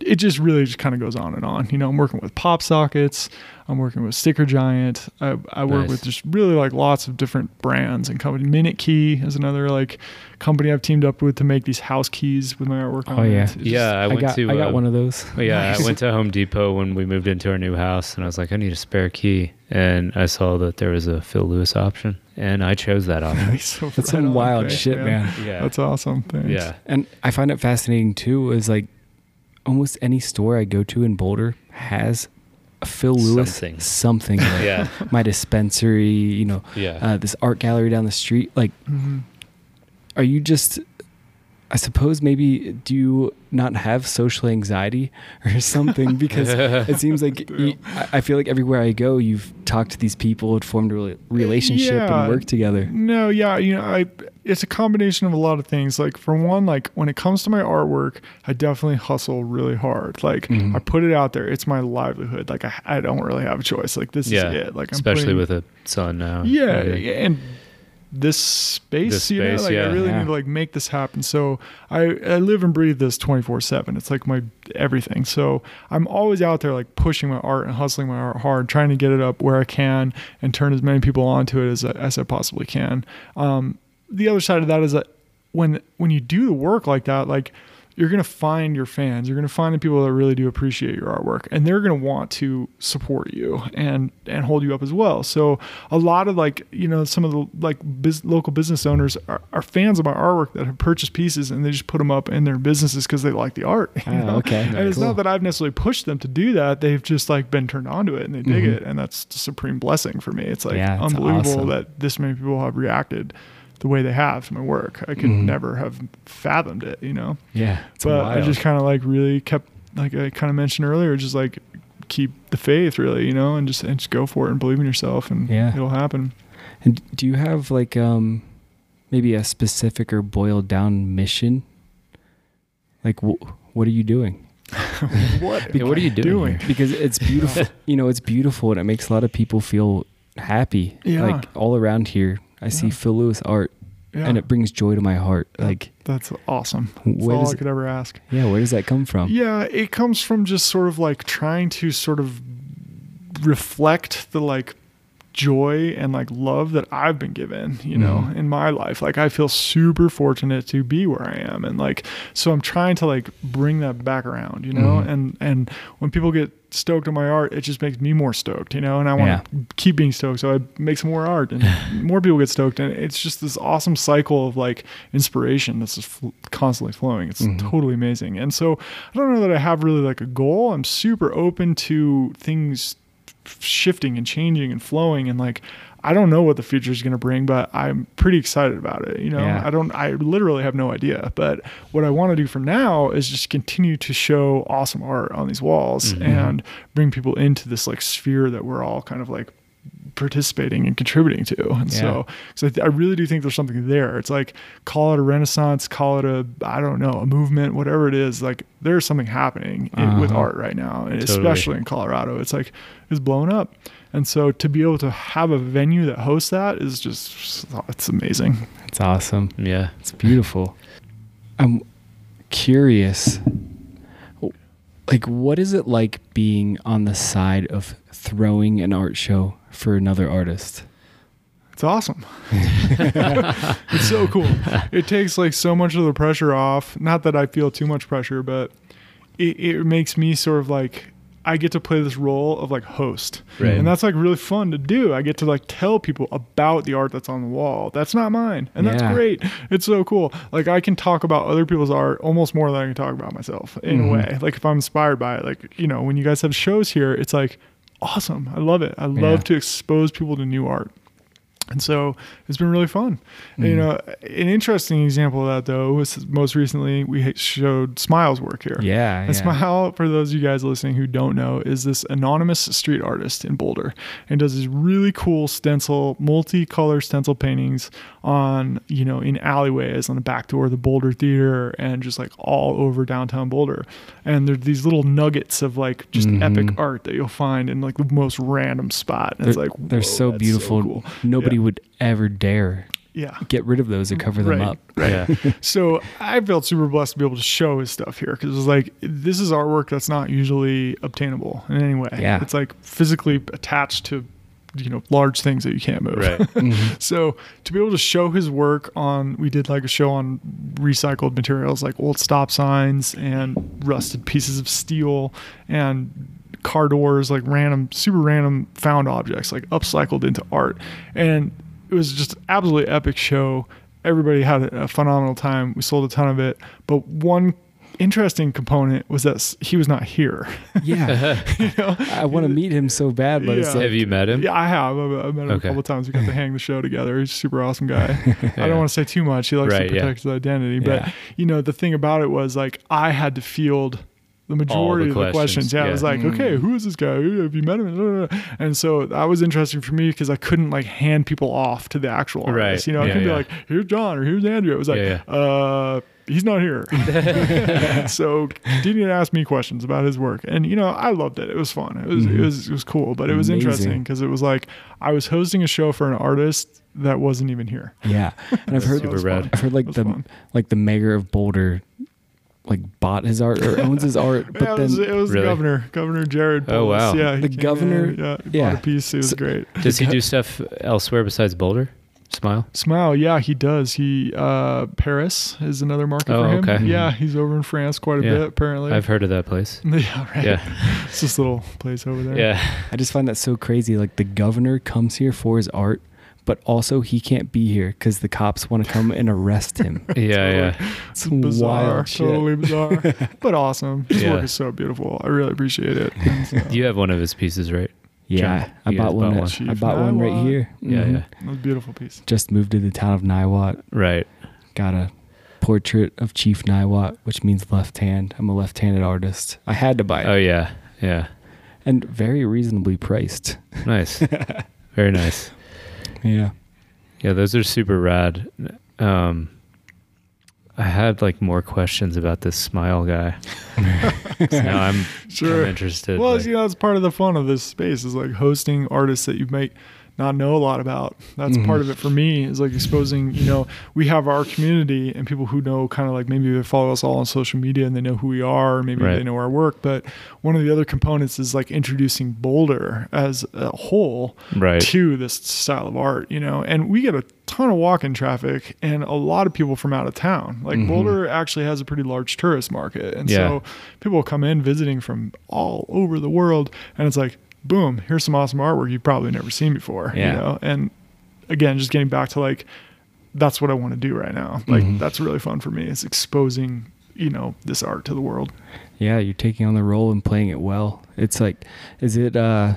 it just really just kind of goes on and on. You know, I'm working with pop sockets. I'm working with Sticker Giant. I, I work Nice. with just really like lots of different brands and companies. Minute Key is another like company I've teamed up with to make these house keys with my artwork on Oh, it. yeah. It's just- Yeah, I I, went got to. I got uh, one of those. Oh, yeah, Nice. I went to Home Depot when we moved into our new house, and I was like, I need a spare key, and I saw that there was a Phil Lewis option, and I chose that option. Nice. So That's right some wild Thanks, shit, man. yeah, That's awesome. Thanks. yeah, And I find it fascinating too. Is like almost any store I go to in Boulder has a Phil Lewis Something. something. like yeah, my dispensary, you know, yeah. uh, this art gallery down the street. Like, Mhm. are you just? I suppose maybe do you not have social anxiety or something? Because it seems like you, I feel like everywhere I go, you've talked to these people, had formed a relationship, Yeah. and worked together. No, yeah, you know, I it's a combination of a lot of things. Like for one, like when it comes to my artwork, I definitely hustle really hard. Like Mhm. I put it out there. It's my livelihood. Like I, I don't really have a choice. Like this Yeah, is it. Like I'm Especially putting- with a son now. yeah, Really. and this space, This you know, space, like I really Yeah. need to like make this happen. So I I live and breathe this 24/7. It's like my everything. So I'm always out there like pushing my art and hustling my art hard, trying to get it up where I can and turn as many people onto it as as I possibly can. Um, the other side of that is that when when you do the work like that, like you're gonna find your fans. You're gonna find the people that really do appreciate your artwork, and they're gonna want to support you and and hold you up as well. So a lot of like you know some of the like biz, local business owners are, are fans of my artwork that have purchased pieces and they just put them up in their businesses because they like the art. Oh, know? okay. And it's Cool. not that I've necessarily pushed them to do that. They've just like been turned on to it and they dig Mhm. it, and that's a supreme blessing for me. It's like Yeah, unbelievable awesome. that this many people have reacted the way they have to my work. I could Mhm. never have fathomed it, you know. Yeah. But I just kind of like really kept, like I kind of mentioned earlier, just like keep the faith, really, you know, and just and just go for it and believe in yourself, and Yeah. it'll happen. And do you have like um maybe a specific or boiled down mission? Like wh- what are you doing? what? Yeah, what are you doing? here? Because it's beautiful. you know, it's beautiful and it makes a lot of people feel happy. Yeah. Like all around here, I see Phil Lewis art Yeah, and it brings joy to my heart. Yeah. Like that's awesome. That's where all I it, could ever ask. yeah, where does that come from? Yeah, it comes from just sort of like trying to sort of reflect the like joy and like love that I've been given, you know, Mhm. in my life. Like I feel super fortunate to be where I am and like so I'm trying to like bring that back around, you know? Mhm. And and when people get stoked on my art, it just makes me more stoked, you know? And I want Yeah. to keep being stoked so I make some more art and more people get stoked and it's just this awesome cycle of like inspiration that's just fl- constantly flowing. It's Mhm. totally amazing. And so I don't know that I have really like a goal. I'm super open to things shifting and changing and flowing and like I don't know what the future is going to bring, but I'm pretty excited about it. You know, Yeah. I don't, I literally have no idea. But what I want to do for now is just continue to show awesome art on these walls Mhm. and bring people into this like sphere that we're all kind of like participating and contributing to. And so, so I, th- I really do think there's something there. It's like call it a renaissance, call it a I don't know a movement, whatever it is. Like there's something happening in, with Uh-huh. art right now, and Totally. especially in Colorado. It's like it's blown up. And so to be able to have a venue that hosts that is just it's amazing. It's awesome. Yeah. It's beautiful. I'm curious. Like, what is it like being on the side of throwing an art show for another artist? It's awesome. it's so cool. It takes like so much of the pressure off. Not that I feel too much pressure, but it, it makes me sort of like I get to play this role of like host. Right. And that's like really fun to do. I get to like tell people about the art that's on the wall. That's not mine. And that's Yeah. great. It's so cool. Like I can talk about other people's art almost more than I can talk about myself in Mhm. a way. Like if I'm inspired by it, like, you know, when you guys have shows here, it's like awesome. I love it. I love Yeah. to expose people to new art. And so it's been really fun. And, you Mhm. know, an interesting example of that though was most recently we showed Smiles work here. Yeah. And yeah. Smile, for those of you guys listening who don't know, is this anonymous street artist in Boulder and does these really cool stencil, multicolor stencil paintings on, you know, in alleyways on the back door of the Boulder Theater and just like all over downtown Boulder. And there're these little nuggets of like just Mhm. epic art that you'll find in like the most random spot. And it's They're- like, they're so beautiful. cool. Nobody would ever dare Yeah. get rid of those or cover them Right. up. Yeah. so I felt super blessed to be able to show his stuff here because it was like this is artwork that's not usually obtainable in any way. Yeah. it's like physically attached to you know large things that you can't move. Right. Mhm. so to be able to show his work on, we did like a show on recycled materials like old stop signs and rusted pieces of steel and car doors, like random, super random found objects, like upcycled into art. And it was just absolutely epic show. Everybody had a phenomenal time. We sold a ton of it. But one interesting component was that he was not here. Yeah. you know? I want to meet him so bad, but Yeah. Have you met him? Yeah, I have. I've, I've met him Okay. a couple times. We got to hang the show together. He's a super awesome guy. I don't want to say too much. He likes Right, to yeah. protect his identity. But Yeah. you know, the thing about it was like I had to field the majority of the questions. questions, Yeah, yeah. I was like, Mm. okay, who is this guy? Have you met him? And so that was interesting for me because I couldn't like hand people off to the actual artist. Right. You know, I Yeah, couldn't yeah. be like, here's John or here's Andrew. It was like, Yeah, uh, he's not here. so continued to ask me questions about his work, and you know, I loved it. It was fun. It was Mhm. it was it was cool, but it was Amazing. interesting because it was like I was hosting a show for an artist that wasn't even here. Yeah, and I've heard So it was Super rad. I've heard like the fun. like the mayor of Boulder like bought his art or owns his art, but yeah, it then was, it was Really? the governor, Governor Jared. Oh, Polis. wow. Yeah, The governor- in, yeah, he yeah. bought a piece. It was So- great. Does he do stuff elsewhere besides Boulder? Smile. Smile, yeah, he does. He uh Paris is another market Oh, for him. okay. Yeah, he's over in France quite a Yeah. bit apparently. I've heard of that place. yeah, right. Yeah. It's this little place over there. Yeah. I just find that so crazy. Like the governor comes here for his art, but also he can't be here because the cops want to come and arrest him. Yeah. Yeah. It's bizarre, wild shit. totally bizarre, but awesome. His Yeah. work is so beautiful. I really appreciate it. So- You have one of his pieces, right? Yeah, John, I bought one. bought at- one. I Chief bought one right here. Yeah. Mhm. Yeah. A beautiful piece. Just moved to the town of Niwot. Right. Got a portrait of Chief Niwot, which means left hand. I'm a left-handed artist. I had to buy it, Oh yeah. Yeah. and very reasonably priced. Nice. Very nice. Yeah. Yeah, those are super rad. Um, I had like more questions about this smile guy. now I'm, Sure. I'm interested. Well, like- you know, it's part of the fun of this space is like hosting artists that you might not know a lot about. That's Mhm. part of it for me is like exposing, you know, we have our community and people who know kind of like maybe they follow us all on social media and they know who we are, or maybe Right. they know our work. But one of the other components is like introducing Boulder as a whole right. to this style of art, you know. And we get a ton of walk-in traffic and a lot of people from out of town. Like Mhm. Boulder actually has a pretty large tourist market, and Yeah. so people come in visiting from all over the world, and it's like, boom, here's some awesome artwork you've probably never seen before, Yeah. you know. And again, just getting back to like, that's what I want to do right now. Like Mhm. that's really fun for me. It's exposing, you know, this art to the world. Yeah, you're taking on the role and playing it well. It's like, is it? uh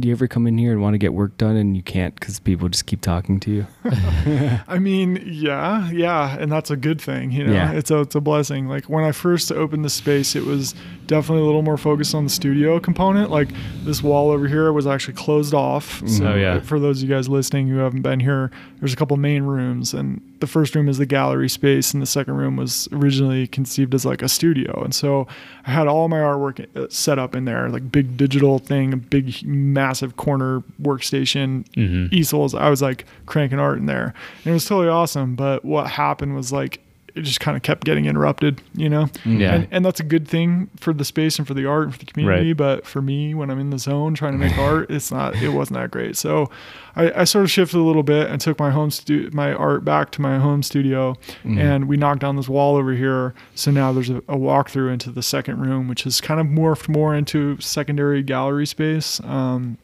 Do you ever come in here and want to get work done and you can't because people just keep talking to you? I mean, yeah, yeah, and that's a good thing, you know. Yeah. It's a it's a blessing. Like when I first opened the space, it was definitely a little more focused on the studio component. Like this wall over here was actually closed off. Mm-hmm. So Oh, yeah. for those of you guys listening who haven't been here, there's a couple main rooms, and the first room is the gallery space, and the second room was originally conceived as like a studio. And so I had all my artwork uh, set up in there, like big digital thing, a big massive corner workstation, hmm easels. I was like cranking art in there. And it was totally awesome. But what happened was like it just kind of kept getting interrupted, you know? Yeah. And, and that's a good thing for the space and for the art and for the community. Right. But for me, when I'm in the zone trying to make art, it's not, it wasn't that great. So I, I sort of shifted a little bit and took my home stu- my art back to my home studio Mhm. and we knocked down this wall over here. So now there's a, a walkthrough into the second room, which has kind of morphed more into secondary gallery space. Um,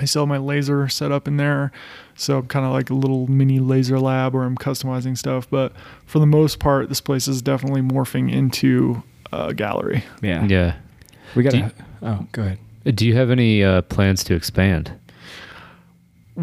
I still have my laser set up in there. So I'm kind of like a little mini laser lab where I'm customizing stuff. But for the most part, this place is definitely morphing into a gallery. yeah. Yeah. We got Do to. Oh, go ahead. Do you have any uh, plans to expand?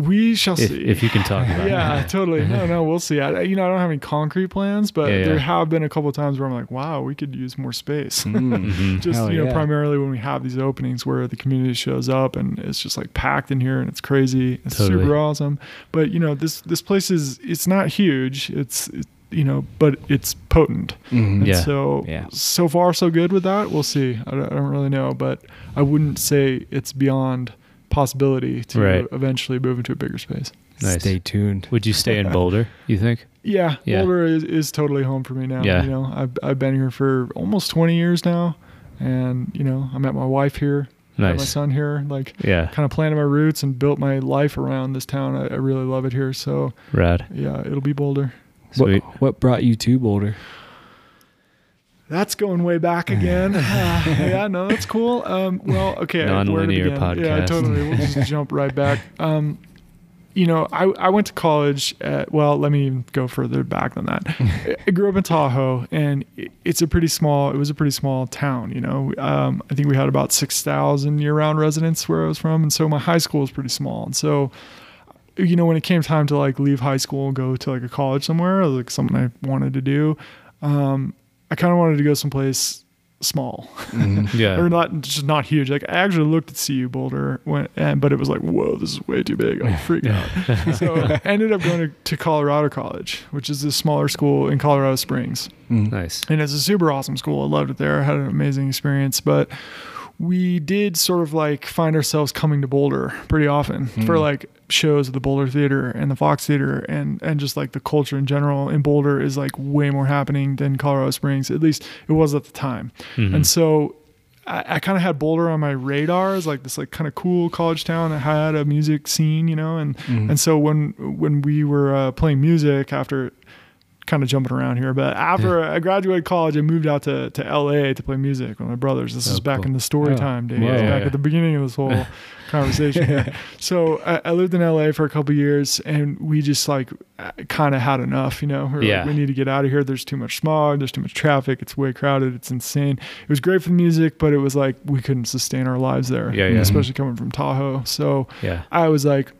We shall If, see. if you can talk about yeah, it. totally. No, no, we'll see. I, you know, I don't have any concrete plans, but Yeah, yeah. there have been a couple of times where I'm like, wow, we could use more space. Mm. Mhm. just Hell you know yeah. primarily when we have these openings where the community shows up and it's just like packed in here and it's crazy it's Totally. super awesome but you know this this place is it's not huge it's it, you know but it's potent and Yeah. so Yeah. so far so good with that we'll see I don't, I don't really know but i wouldn't say it's beyond possibility to Right. eventually move into a bigger space Nice. Stay tuned. Would you stay in Boulder? You think? yeah, Yeah. Boulder is, is totally home for me now. Yeah. You know, I've, I've been here for almost 20 years now. And, you know, I met my wife here, met my son here, like Yeah. kind of planted my roots and built my life around this town. I, I really love it here. So, Rad. yeah, it'll be Boulder. Sweet. What, what brought you to Boulder? That's going way back again. yeah, no, that's cool. Um, well, okay. Non-linear begin? Yeah, totally. We'll just jump right back. Um, you know, I, I went to college at, well, let me go further back than that. I grew up in Tahoe and it's a pretty small, it was a pretty small town, you know. Um, I think we had about 6,000 year round residents where I was from. And so my high school was pretty small. And so, you know, when it came time to like leave high school and go to like a college somewhere, like something I wanted to do, um, I kind of wanted to go someplace small Mhm. Yeah. or not just not huge. Like I actually looked at CU Boulder when, and but it was like, whoa, this is way too big. I'm freaking out. so I ended up going to, to Colorado College, which is a smaller school in Colorado Springs, Mhm. nice. and it's a super awesome school. I loved it there. I had an amazing experience, but we did sort of like find ourselves coming to Boulder pretty often for Mm. like shows at the Boulder Theater and the Fox Theater and and just like the culture in general in Boulder is like way more happening than Colorado Springs. At least it was at the time. Mhm. And so I, I kind of had Boulder on my radar as like this like kind of cool college town that had a music scene, you know, and Mhm. and so when when we were uh, playing music after kind of jumping around here, but after I graduated college, I moved out to, to LA to play music with my brothers. This Oh, is back cool. in the story Oh, time days, wow. back Yeah, yeah. at the beginning of this whole conversation. here. So I, I lived in LA for a couple years, and we just like kind of had enough. You know, we were like, Yeah. we need to get out of here. There's too much smog. There's too much traffic. It's way crowded. It's insane. It was great for the music, but it was like we couldn't sustain our lives there. Yeah, yeah. Especially mm-hmm. coming from Tahoe. So Yeah. I was like, "Psh,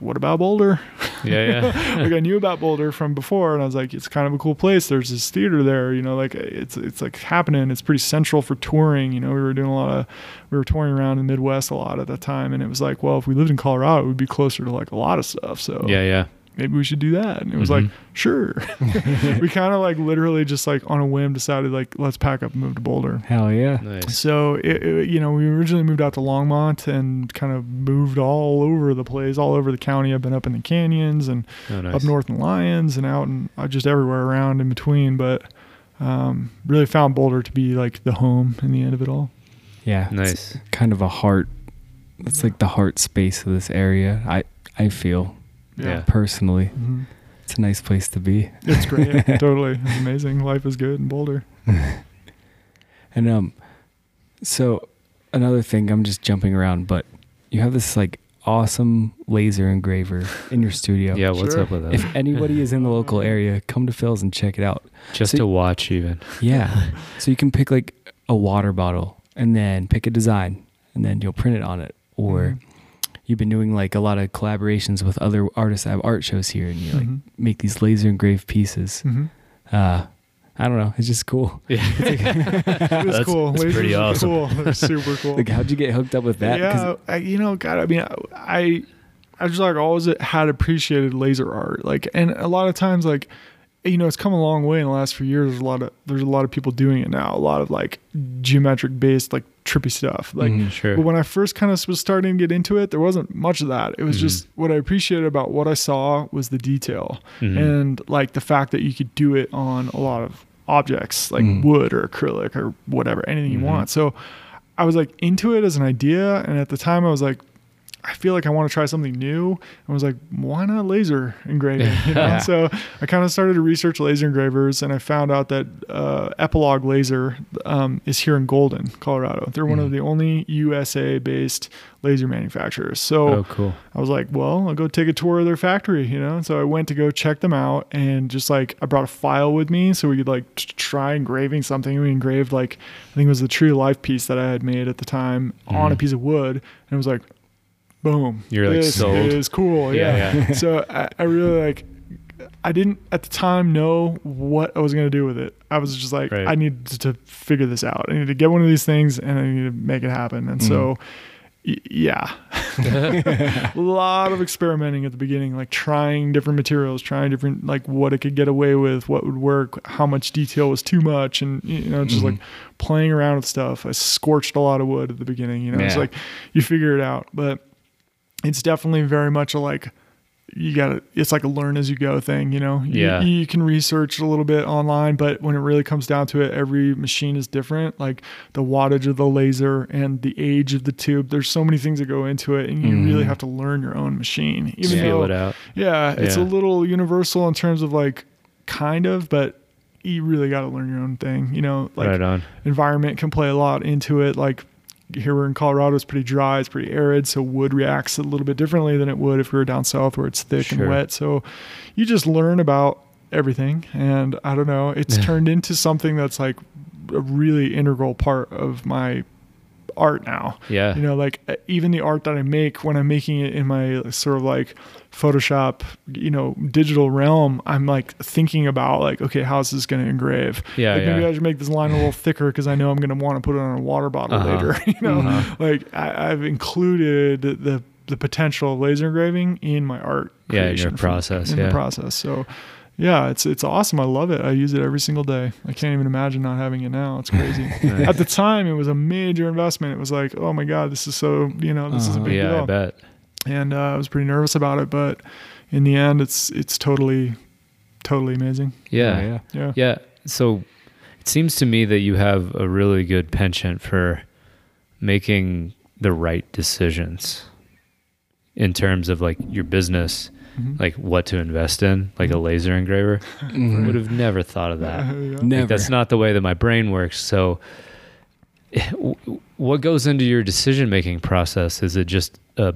what about Boulder? Yeah. Yeah. like I knew about Boulder from before, and I was like, it's kind of a cool place. There's this theater there, you know, like it's it's like happening. It's pretty central for touring. You know, we were doing a lot of we were touring around the Midwest a lot at that time, and it was like, well, if we lived in Colorado, it would be closer to like a lot of stuff. So Yeah. Yeah. Maybe we should do that. And it was Mhm. like, sure. we kind of like literally just like on a whim decided like let's pack up and move to Boulder. Hell yeah. Nice. So it, it- you know, we originally moved out to Longmont and kind of moved all over the place, all over the county. I've been up in the canyons and Oh, nice. up north in Lyons and out and uh, just everywhere around in between. But um, really found Boulder to be like the home in the end of it all. Yeah. Nice. kind of a heart. It's like the heart space of this area. I I feel Yeah. personally, Mhm. it's a nice place to be. It's great. totally. It's amazing. Life is good in Boulder. And um, so another thing, I'm just jumping around, but you have this like awesome laser engraver in your studio. Yeah. What's Sure. up with that? If anybody is in the local area, come to Phil's and check it out. Just so- to watch, even. Yeah. so you can pick like a water bottle and then pick a design and then you'll print it on it. Or Mhm. You've been doing like a lot of collaborations with other artists that have art shows here and you like Mhm. make these laser engraved pieces. Mhm. Uh, I don't know. It's just cool. Yeah. It is That's- cool. that's pretty awesome. Cool. They're super cool. Like, how'd you get hooked up with that? Yeah, I, you know, God, I mean, I, I just like always had appreciated laser art, like, and a lot of times, like, you know, it's come a long way in the last few years. There's a lot of there's a lot of people doing it now. A lot of like geometric based, like trippy stuff. Like, Mhm. Sure. but when I first kind of was starting to get into it, there wasn't much of that. It was Mhm. just what I appreciated about what I saw was the detail Mhm. and like the fact that you could do it on a lot of objects like Mm. wood or acrylic or whatever anything you want so i was like into it as an idea and at the time i was like i feel like i want to try something new and I was like why not laser engraving you know? Yeah. so i kind of started to research laser engravers and i found out that uh, Epilog laser um, is here in golden colorado they're one of Mhm. the only usa based laser manufacturers so oh, cool. I was like, well, I'll go take a tour of their factory, you know? So I went to go check them out and just like I brought a file with me so we could like t- try engraving something. We engraved like, I think it was the Tree of Life piece that I had made at the time on a Mhm. piece of wood. And it was like, boom. You're, like, this sold. is cool. Yeah, Yeah. yeah. so I, I really like, I didn't at the time know what I was going to do with it. I was just like, Right. I need to, figure this out. I need to get one of these things and I need to make it happen. And so, y- yeah, a lot of experimenting at the beginning, like trying different materials, trying different like what it could get away with, what would work, how much detail was too much, and you know, just Mhm. like playing around with stuff. I scorched a lot of wood at the beginning. You know, it's like you figure it out, but it's definitely very much a like you gotta it's like a learn as you go thing you know You- Yeah. you, can research a little bit online but when it really comes down to it every machine is different like the wattage of the laser and the age of the tube there's so many things that go into it and you really Mhm. have to learn your own machine even feel though it out. yeah it's a little universal in terms of like kind of but you really got to learn your own thing you know like right on. environment can play a lot into it. Like here we're in Colorado, it's pretty dry, it's pretty arid, so wood reacts a little bit differently than it would if we were down south where it's thick Sure. and wet. So you just learn about everything, and I don't know, it's Yeah. turned into something that's like a really integral part of my art now. Yeah. You know, like uh, even the art that I make when I'm making it in my sort of like Photoshop, you know, digital realm, I'm like thinking about like, okay, how's this going to engrave? Yeah, like maybe. I should make this line a little thicker because I know I'm going to want to put it on a water bottle Uh-huh. later. You know, Uh-huh. like I, I've included the the potential of laser engraving in my art. Yeah, in your process, In yeah. the process. So. Yeah, it's it's awesome. I love it. I use it every single day. I can't even imagine not having it now. It's crazy. At the time, it was a major investment. It was like, oh my god, this is so you know, this is a Uh-huh. big yeah, deal I bet. and uh, I was pretty nervous about it, but in the end, it's it's totally, totally amazing. Yeah. yeah. Yeah. Yeah. So it seems to me that you have a really good penchant for making the right decisions in terms of like your business, Mhm. like what to invest in, like a laser engraver. Mhm. Would have never thought of that. Uh, yeah. Like, Never. that's not the way that my brain works. So, what goes into your decision making process? Is it just a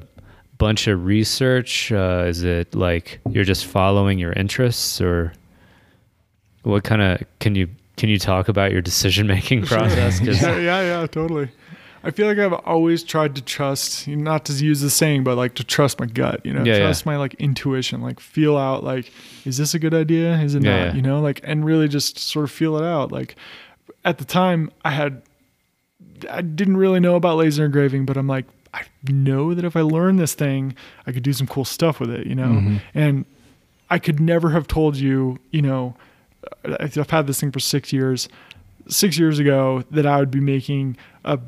bunch of research? Uh, is it like you're just following your interests, or what kind of can you can you talk about your decision making process? 'Cause- yeah, yeah, yeah, totally. I feel like I've always tried to trust, not to use the saying, but like to trust my gut, you know, Yeah, yeah. trust my like intuition, like feel out, like, is this a good idea? Is it Yeah, not? yeah. You know, like, and really just sort of feel it out. Like at the time I had, I didn't really know about laser engraving, but I'm like, I know that if I learn this thing, I could do some cool stuff with it, you know? Mhm. And I could never have told you, you know, I've had this thing for six years. Six years ago, that I would be making a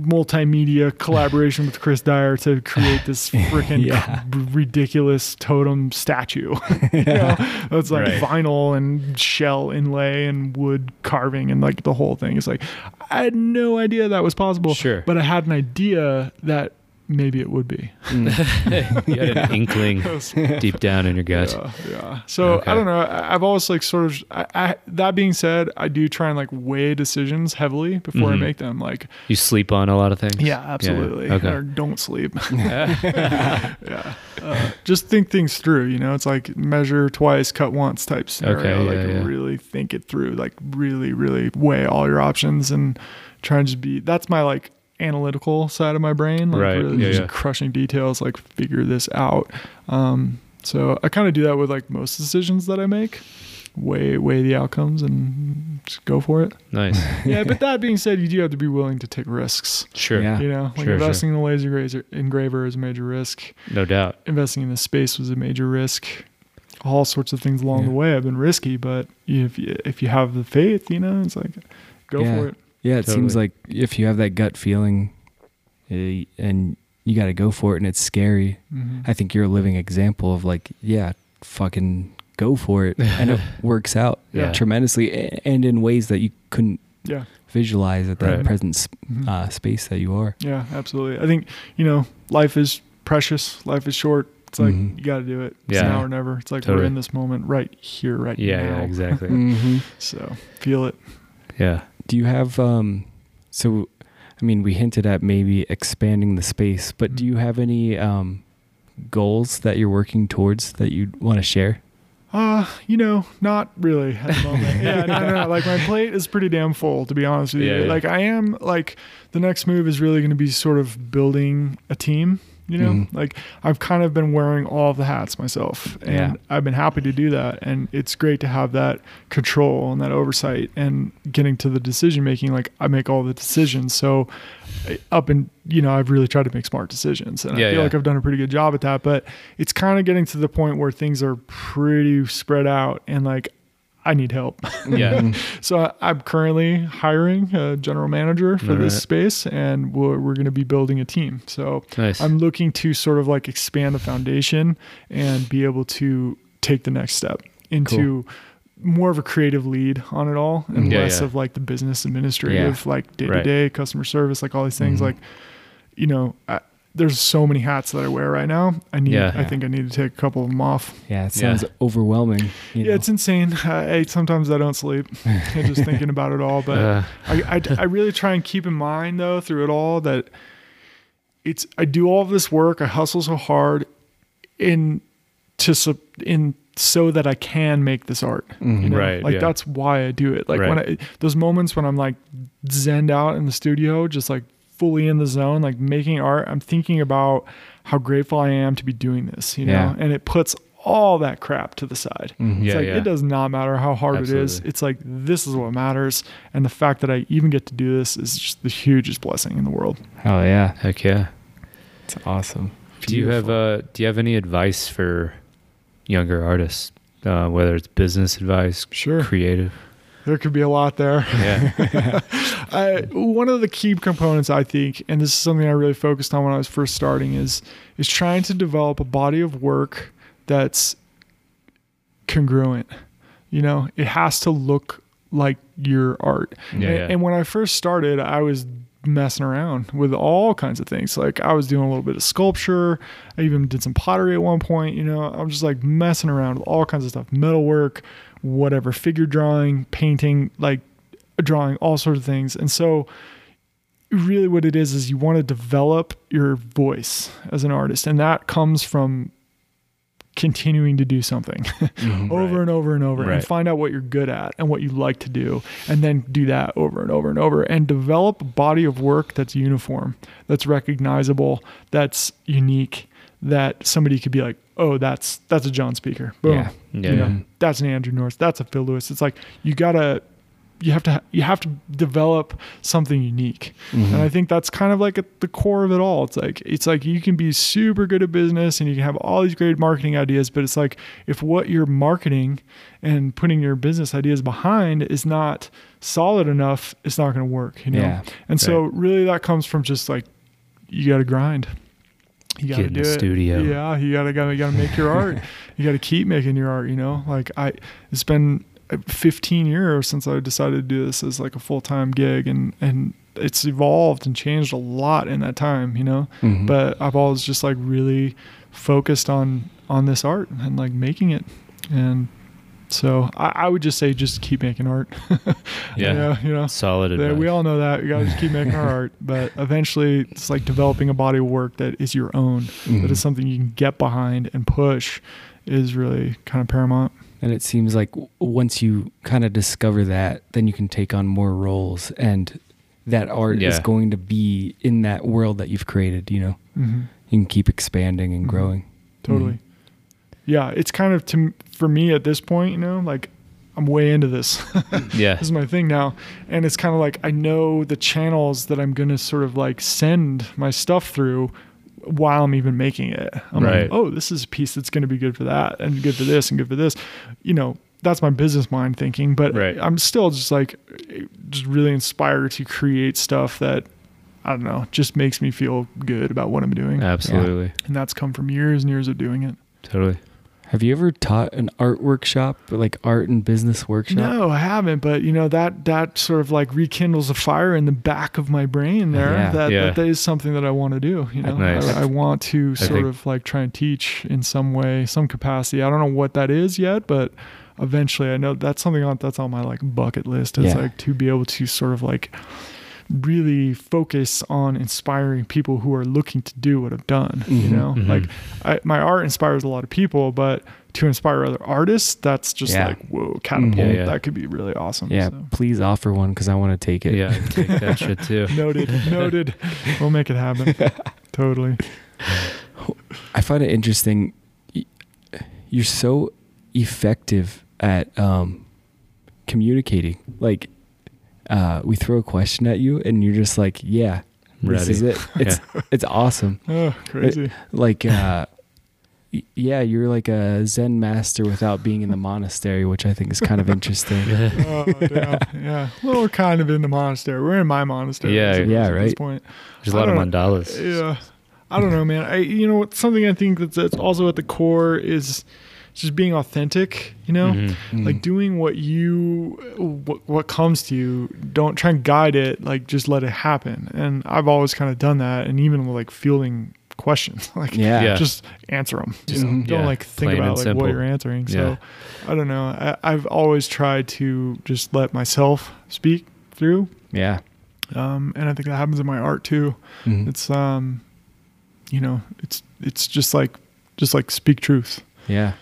multimedia collaboration with Chris Dyer to create this freaking Yeah. ridiculous totem statue. you know, it's like Right. vinyl and shell inlay and wood carving and like the whole thing. It's like I had no idea that was possible. Sure. but I had an idea that maybe it would be. you had an inkling deep down in your gut. Yeah, yeah. So Okay. I don't know. I, I've always like sort of. I, I, that being said, I do try and like weigh decisions heavily before I Mhm. make them. Like, You sleep on a lot of things. yeah, absolutely. Okay. Or don't sleep. yeah. Uh, just think things through. You know, it's like measure twice, cut once type scenario. Okay, like yeah, yeah. really think it through. Like really, really weigh all your options and try and just be. That's my like analytical side of my brain. Like Right, really yeah, just yeah. crushing details. Like figure this out. Um, so I kind of do that with like most decisions that I make. Weigh weigh the outcomes and just go for it. Nice. Yeah, but that being said, you do have to be willing to take risks. Sure. Yeah. You know, like Sure, sure. investing in the laser grazer, engraver is a major risk. No doubt. Investing in the space was a major risk. All sorts of things along Yeah. the way have been risky, but if you, if you have the faith, you know, it's like go Yeah. for it. Yeah, it seems like if you have that gut feeling eh, and you got to go for it and it's scary, Mhm. I think you're a living example of like, yeah, fucking go for it. And it works out Yeah. tremendously and in ways that you couldn't Yeah, visualize at that Right. present s- Mhm. uh, space that you are. yeah, absolutely. I think you know, life is precious. Life is short. It's like Mhm. you got to do it. It's Yeah. now or never. It's like Totally. we're in this moment right here, right Yeah, now. yeah, exactly. Mm-hmm. So feel it. yeah. Do you have, um, so, I mean, we hinted at maybe expanding the space, but do Mhm. you have any um, goals that you're working towards that you'd want to share? Uh, you know, not really at the moment. yeah, no, no, no. Like my plate is pretty damn full, to be honest with Yeah, you. yeah. Like I am like the next move is really going to be sort of building a team. You know, Mhm. like I've kind of been wearing all the hats myself, and Yeah. I've been happy to do that. And it's great to have that control and that oversight, and getting to the decision making. Like I make all the decisions, so up and you know I've really tried to make smart decisions, and Yeah, I feel yeah. like I've done a pretty good job at that. But it's kind of getting to the point where things are pretty spread out, and like I need help. Yeah. So I'm currently hiring a general manager for All this right. space, and we're, we're going to be building a team. So Nice. I'm looking to sort of like expand the foundation and be able to take the next step into more of a creative lead on it all and Yeah, less yeah. of like the business administrative, like day to day customer service, like all these things. Mhm. Like, you know, I, there's so many hats that I wear right now. I need, Yeah. I think I need to take a couple of them off. Yeah, it sounds overwhelming. you Yeah, know. it's insane. I, I sometimes I don't sleep and just thinking about it all, but Uh, I, I, I really try and keep in mind though through it all that it's I do all of this work, I hustle so hard in to sup- in so that I can make this art. You Mhm. know? Right, Like yeah. that's why I do it. Like when I, those moments when I'm like zenned out in the studio, just like fully in the zone, like making art, I'm thinking about how grateful I am to be doing this, you know, Yeah. and it puts all that crap to the side. Mhm. It's Yeah, like yeah. it does not matter how hard it is. Absolutely. It's like this is what matters, and the fact that I even get to do this is just the hugest blessing in the world. Hell yeah. Heck yeah. It's awesome. Do you have uh do you have any advice for younger artists? Uh, whether it's business advice, Sure, creative. There could be a lot there. Yeah. I, one of the key components I think, and this is something I really focused on when I was first starting, is is trying to develop a body of work that's congruent. You know, it has to look like your art. Yeah, and, yeah. and when I first started, I was messing around with all kinds of things. Like I was doing a little bit of sculpture. I even did some pottery at one point. You know, I'm just like messing around with all kinds of stuff, metalwork, whatever, figure drawing, painting, like drawing, all sorts of things. And so, really, what it is is you want to develop your voice as an artist, and that comes from continuing to do something Mhm. over Right. and over and over Right. and find out what you're good at and what you like to do and then do that over and over and over and develop a body of work that's uniform that's recognizable that's unique that somebody could be like oh that's that's a john speaker boom Yeah. Yeah. you know, that's an andrew norris that's a phil lewis it's like you gotta you have to you have to develop something unique Mhm. and I think that's kind of like at the core of it all. It's like it's like you can be super good at business and you can have all these great marketing ideas, but it's like if what you're marketing and putting your business ideas behind is not solid enough, it's not going to work. You know. Yeah. And so really that comes from just like you got to grind. You got to Get in do the it. studio. Yeah, you got to got to got to make your art. You got to keep making your art. You know, like I, it's been 15 years since I decided to do this as like a full time gig, and and it's evolved and changed a lot in that time. You know, Mhm. but I've always just like really focused on on this art and like making it, and so I, I would just say just keep making art. Yeah. you know. Solid Yeah, advice. we all know that. You gotta just keep making our art, but eventually, it's like developing a body of work that is your own, Mhm. that is something you can get behind and push, is really kind of paramount. And it seems like once you kind of discover that, then you can take on more roles, and that art is going to be in that world that you've created. You know, Mm-hmm. you can keep expanding and Mhm. growing. Totally. Yeah, it's kind of to for me at this point, you know, like I'm way into this. yeah. this is my thing now, and it's kind of like I know the channels that I'm gonna sort of like send my stuff through while I'm even making it. I'm Right. like, oh, this is a piece that's gonna be good for that, and good for this, and good for this. You know, that's my business mind thinking, but Right. I'm still just like just really inspired to create stuff that. I don't know, just makes me feel good about what I'm doing. Absolutely. And that's come from years and years of doing it. Totally. Have you ever taught an art workshop, like art and business workshop? No, I haven't. But you know that that sort of like rekindles a fire in the back of my brain. There, Yeah. that, Yeah. that is something that I want to do. You know, Nice. I, I want to sort think- of like try and teach in some way, some capacity. I don't know what that is yet, but eventually, I know that's something on, that's on my like bucket list. It's Yeah. like to be able to sort of like really focus on inspiring people who are looking to do what I've done. You Mhm, know, mhm. like I, my art inspires a lot of people, but to inspire other artists, that's just Yeah. like whoa, catapult. Yeah, yeah. That could be really awesome. Yeah, so. please offer one because I want to take it. Yeah. Take that shit too. Noted. Noted. We'll make it happen. totally. I find it interesting. You're so effective at um, communicating. Like, uh, we throw a question at you, and you're just like, "Yeah, this is it." It's it's awesome. Oh, crazy. Like, uh, yeah, you're like a Zen master without being in the monastery, which I think is kind of interesting. oh, damn. Yeah. Well, we're kind of in the monastery. We're in my monastery. Yeah. I suppose, Yeah, At this right. point. There's a lot of mandalas. Yeah. I don't know, man. I you know what something I think that's, that's also at the core is just being authentic, you know? Mhm. Mm. Like doing what you what, what comes to you. Don't try and guide it, like just let it happen. And I've always kind of done that and even like fielding questions, like yeah. Yeah. just answer them. Just Mhm. don't Yeah, like think plain about like simple. what you're answering. So Yeah. I don't know. I, I've always tried to just let myself speak through, yeah. um, and I think that happens in my art too. Mhm. It's um, you know, it's it's just like just like speak truth. Yeah.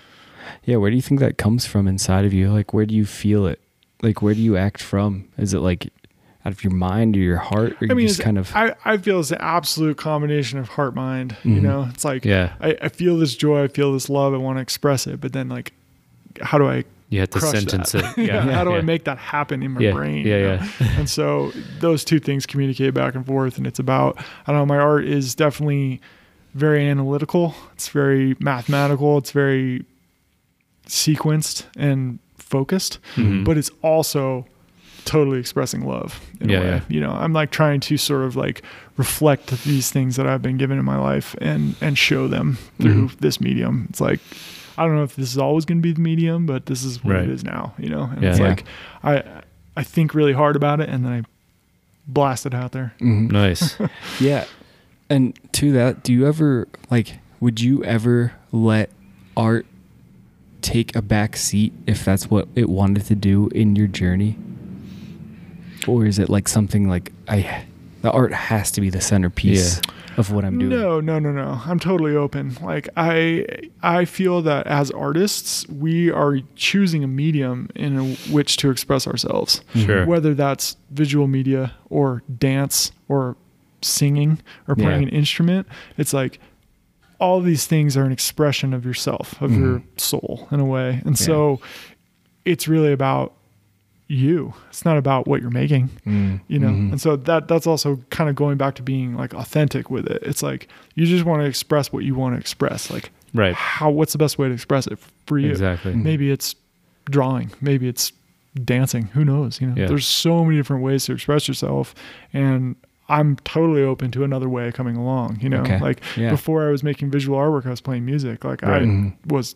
Yeah. Where do you think that comes from inside of you? Like, where do you feel it? Like, where do you act from? Is it like, out of your mind or your heart, or you I mean, just kind of I, I feel it's the absolute combination of heart mind. You Mhm. know, it's like Yeah. I, I feel this joy, I feel this love, I want to express it, but then like, how do I You had to sentence that? it. Yeah, Yeah. how do yeah. I make that happen in my yeah. brain? Yeah. you know? Yeah. and so those two things communicate back and forth and it's about i don't know my art is definitely very analytical it's very mathematical it's very sequenced and focused Mhm. but it's also totally expressing love in Yeah, a way yeah. you know i'm like trying to sort of like reflect these things that i've been given in my life and and show them through Mm-hmm. this medium it's like i don't know if this is always going to be the medium but this is what Right. it is now you know and Yeah. it's Yeah. like i i think really hard about it and then i blast it out there Mhm. Nice. Yeah. And to that, do you ever like would you ever let art take a back seat if that's what it wanted to do in your journey? Or is it like something like I the art has to be the centerpiece of what I'm doing? No, no, no, no. I'm totally open. Like I I feel that as artists, we are choosing a medium in a, which to express ourselves. Mm-hmm. Sure. Whether that's visual media or dance or singing or Yeah. playing an instrument, it's like all these things are an expression of yourself, of your Mhm. soul in a way. And so it's really about you. It's not about what you're making Mm. you know Mhm. and so that that's also kind of going back to being like authentic with it it's like you just want to express what you want to express like Right. how what's the best way to express it for you Exactly. Mhm. maybe it's drawing maybe it's dancing who knows you know Yeah. there's so many different ways to express yourself and i'm totally open to another way coming along you know Okay. like Yeah. before i was making visual artwork i was playing music like Right. i Mhm. was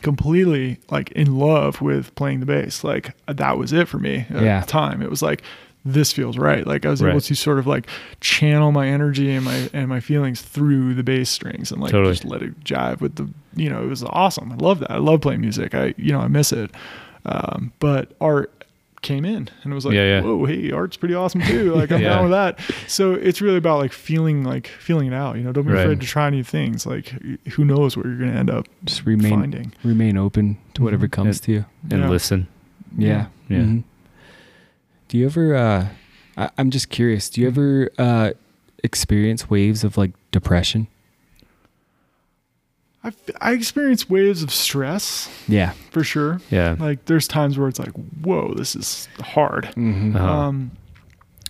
completely like in love with playing the bass. Like that was it for me at Yeah. the time. It was like this feels right. Like I was able to sort of like channel my energy and my and my feelings through the bass strings and like Totally. just let it jive with the you know, it was awesome. I love that. I love playing music. I you know, I miss it. Um, but art came in and it was like, Yeah, yeah. whoa, hey, art's pretty awesome too. Like I'm Yeah. down with that. So it's really about like feeling like feeling it out. You know, don't be Right. afraid to try new things. Like who knows where you're gonna end up Just remain finding. remain open to whatever Mhm. comes to you. And Yeah. listen. Yeah. Yeah. Mhm. Do you ever uh I, I'm just curious, do you Mm-hmm. ever uh experience waves of like depression? I, I experience waves of stress Yeah. for sure. Yeah. Like there's times where it's like, whoa, this is hard. Mm-hmm. Uh-huh. Um,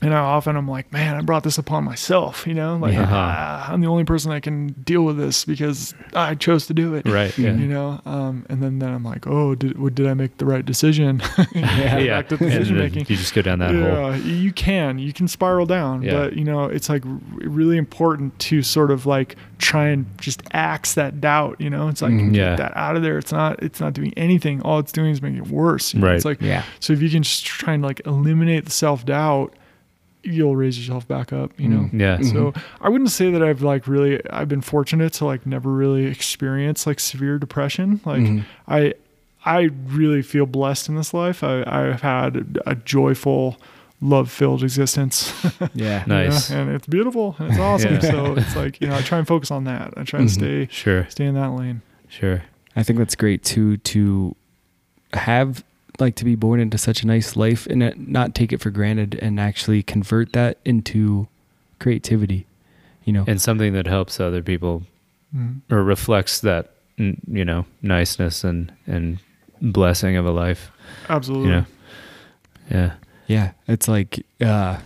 and I often I'm like, man, I brought this upon myself. You know, like Yeah. ah, I'm the only person that can deal with this because I chose to do it. Right. Yeah. You know, um, and then, then I'm like, oh, did what- did I make the right decision? Yeah. yeah. Decision making. You just go down that hole. yeah, you can, you can spiral down, Yeah. but you know, it's like really important to sort of like try and just axe that doubt. You know, it's like Mhm. get that out of there. It's not, it's not doing anything. All it's doing is making it worse. you know? Right. It's like Yeah. so if you can just try and like eliminate the self doubt, you'll raise yourself back up. You know. Mm. Yeah. So I wouldn't say that I've like really I've been fortunate to like never really experience like severe depression. Like Mhm. I I really feel blessed in this life. I I've had a joyful, love filled existence. Yeah. you know, Nice. and it's beautiful and it's awesome. Yeah. So it's like, you know, I try and focus on that. I try and Mhm. stay Sure. stay in that lane. Sure. I think that's great too to have like to be born into such a nice life and not take it for granted and actually convert that into creativity. You know. And something that helps other people Mhm. or reflects that, you know, niceness and, and blessing of a life. Absolutely. You know? Yeah. Yeah, it's like uh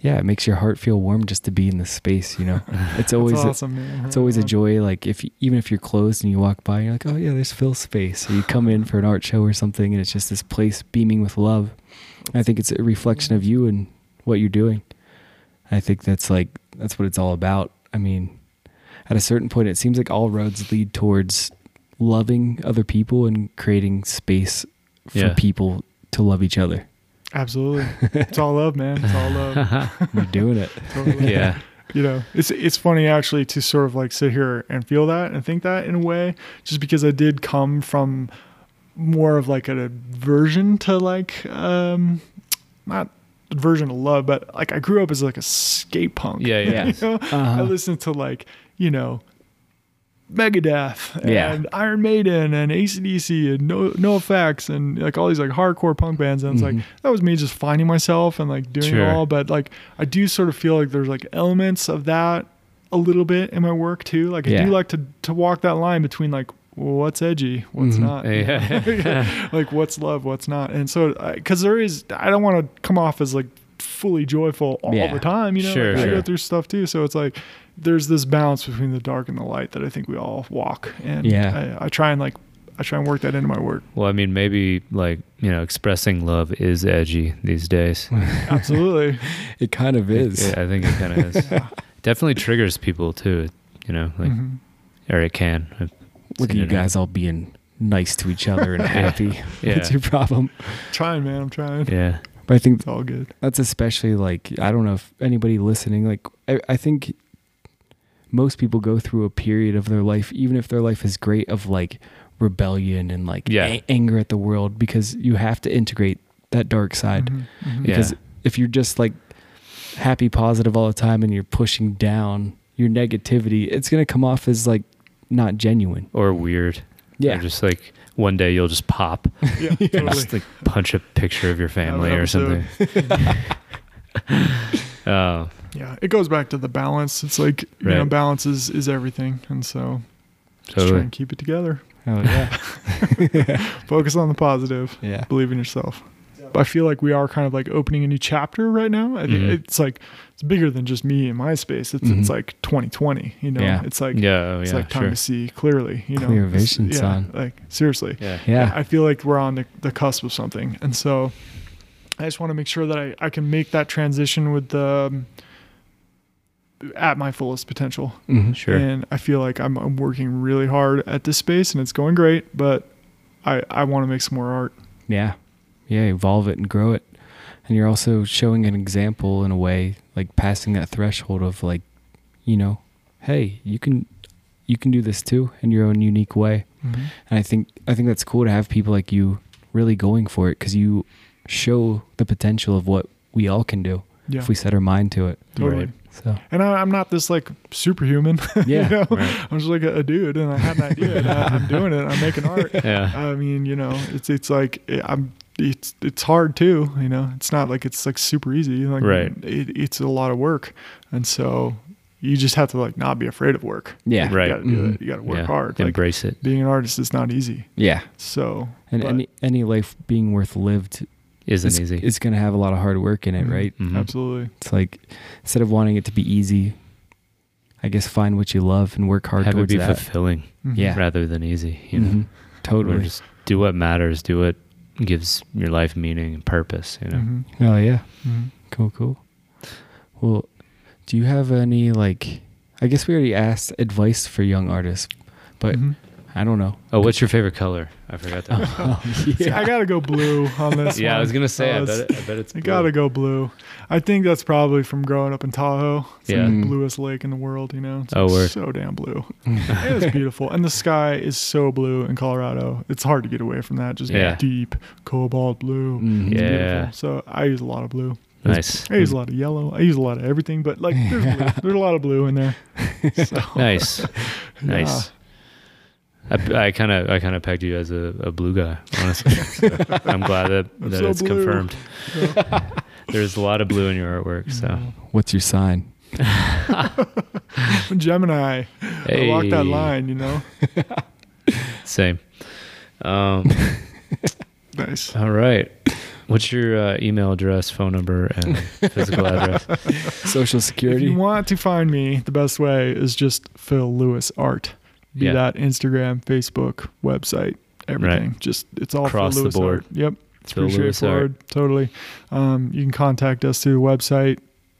yeah, it makes your heart feel warm just to be in the space, you know. It's always That's a, man. it's always a uh-huh. joy like if even if you're closed and you walk by you're like, "Oh yeah, there's Phil's space." Or you come in for an art show or something and it's just this place beaming with love. I think it's a reflection of you and what you're doing. I think that's like that's what it's all about. I mean, at a certain point it seems like all roads lead towards loving other people and creating space for Yeah. people to love each other. Absolutely. It's all love, man. It's all love. You're doing it. Totally. yeah. you know it's it's funny actually to sort of like sit here and feel that and think that in a way just because i did come from more of like an aversion to like um not aversion to love but like i grew up as like a skate punk Yeah. Yeah. you know? i Uh-huh. listened to like you know Megadeth Yeah. and Iron Maiden and ACDC and No NOFX and like all these like hardcore punk bands. And it's Mhm. like that was me just finding myself and like doing Sure. it all. But like I do sort of feel like there's like elements of that a little bit in my work too. Like I Yeah. do like to to walk that line between like what's edgy, what's Mhm. not. Yeah. like what's love, what's not. And so because there is, I don't want to come off as like fully joyful all Yeah. the time. You know, Sure, like, I go through stuff too. So it's like there's this balance between the dark and the light that I think we all walk. And Yeah. I, I try and like I try and work that into my work. Well, I mean, maybe like you know, expressing love is edgy these days. Absolutely. It kind of is. Yeah, I think it kind of is. Definitely triggers people too. You know, like Mhm. or it can. I've Look at you guys all being nice to each other and happy. Yeah. What's your problem? Trying, man. I'm trying. Yeah. But I think It's all good. that's especially like I don't know if anybody listening like I, I think most people go through a period of their life even if their life is great of like rebellion and like Yeah. a- anger at the world because you have to integrate that dark side Mhm. Mhm. Yeah. because if you're just like happy positive all the time and you're pushing down your negativity it's going to come off as like not genuine Or weird. yeah Or just like one day you'll just pop, Yeah, totally. just like punch a picture of your family or something. Oh, Yeah, it goes back to the balance. It's like you know, balance is, is everything, and so just try and keep it together. oh yeah Focus on the positive. yeah Believe in yourself. I feel like we are kind of like opening a new chapter right now. I think Mhm. it's like it's bigger than just me and my space. It's Mhm. it's like 2020. You know, Yeah. it's like Yeah, oh, it's yeah, like time sure. to see clearly. You know, Clear vision, yeah, son. Like seriously. Yeah. yeah I feel like we're on the, the cusp of something. And so I just want to make sure that I, I can make that transition with the um, at my fullest potential. Mhm. Sure. And I feel like I'm, I'm working really hard at this space and it's going great, but I, I want to make some more art. Yeah. Yeah, evolve it and grow it. And you're also showing an example in a way, like passing that threshold of like, you know, hey, you can you can do this too in your own unique way. And I think I think that's cool to have people like you really going for it cuz you show the potential of what we all can do Yeah, if we set our mind to it. totally. Right. So, And I, I'm not this like superhuman. Yeah, you know? right. I'm just like a, a dude, and I had an idea, and I- I'm doing it. I'm making art. Yeah. I mean, you know, it's it's like I'm. It's it's hard too. You know, it's not like it's like super easy. Like, Right. It, it's a lot of work, and so you just have to like not be afraid of work. yeah. Right. You got to do Mhm. it. You got to work yeah. hard. Like Embrace it. being an artist is not easy. Yeah. So And but- any any life being worth lived Isn't is, easy. It's going to have a lot of hard work in it, Mhm. right? Mhm. absolutely. It's like instead of wanting it to be easy, I guess find what you love and work hard Have it towards be that. fulfilling Mhm. Yeah. rather than easy. You know, Mhm. Or Totally. just do what matters. Do what gives your life meaning and purpose. You know. Mhm. Oh yeah. Cool, cool. Well, do you have any like I guess we already asked advice for young artists, but Mhm. I don't know. Oh, what's your favorite color? I forgot that. Oh, See, I gotta go blue on this. yeah, I was gonna say. Oh, I bet. It, I bet it's. I gotta go blue. I think that's probably from growing up in Tahoe. It's Yeah. like Mm. the bluest lake in the world, you know? It's Oh, like word. so damn blue. it is beautiful. And the sky is so blue in Colorado. It's hard to get away from that. Just Yeah. deep cobalt blue. It's Yeah. beautiful. So I use a lot of blue. Nice. I use a lot of yellow. I use a lot of everything, but like there's blue. There's a lot of blue in there. So, Nice. yeah. I kind of I kind of pegged you as a, a blue guy, honestly. So I'm glad that, I'm that so it's blue. confirmed. There's a lot of blue in your artwork. So What's your sign? Gemini. I walk that line, you know? same. Um, Nice. all right. What's your uh, email address, phone number, and physical address? Social security. If you want to find me, the best way is just Phil Lewis Art. Be Yeah. that Instagram, Facebook, website, everything. Just it's all Across the board. Art. Yep, it's Phil pretty Lewis straightforward. Totally. Um, you can contact us through the website,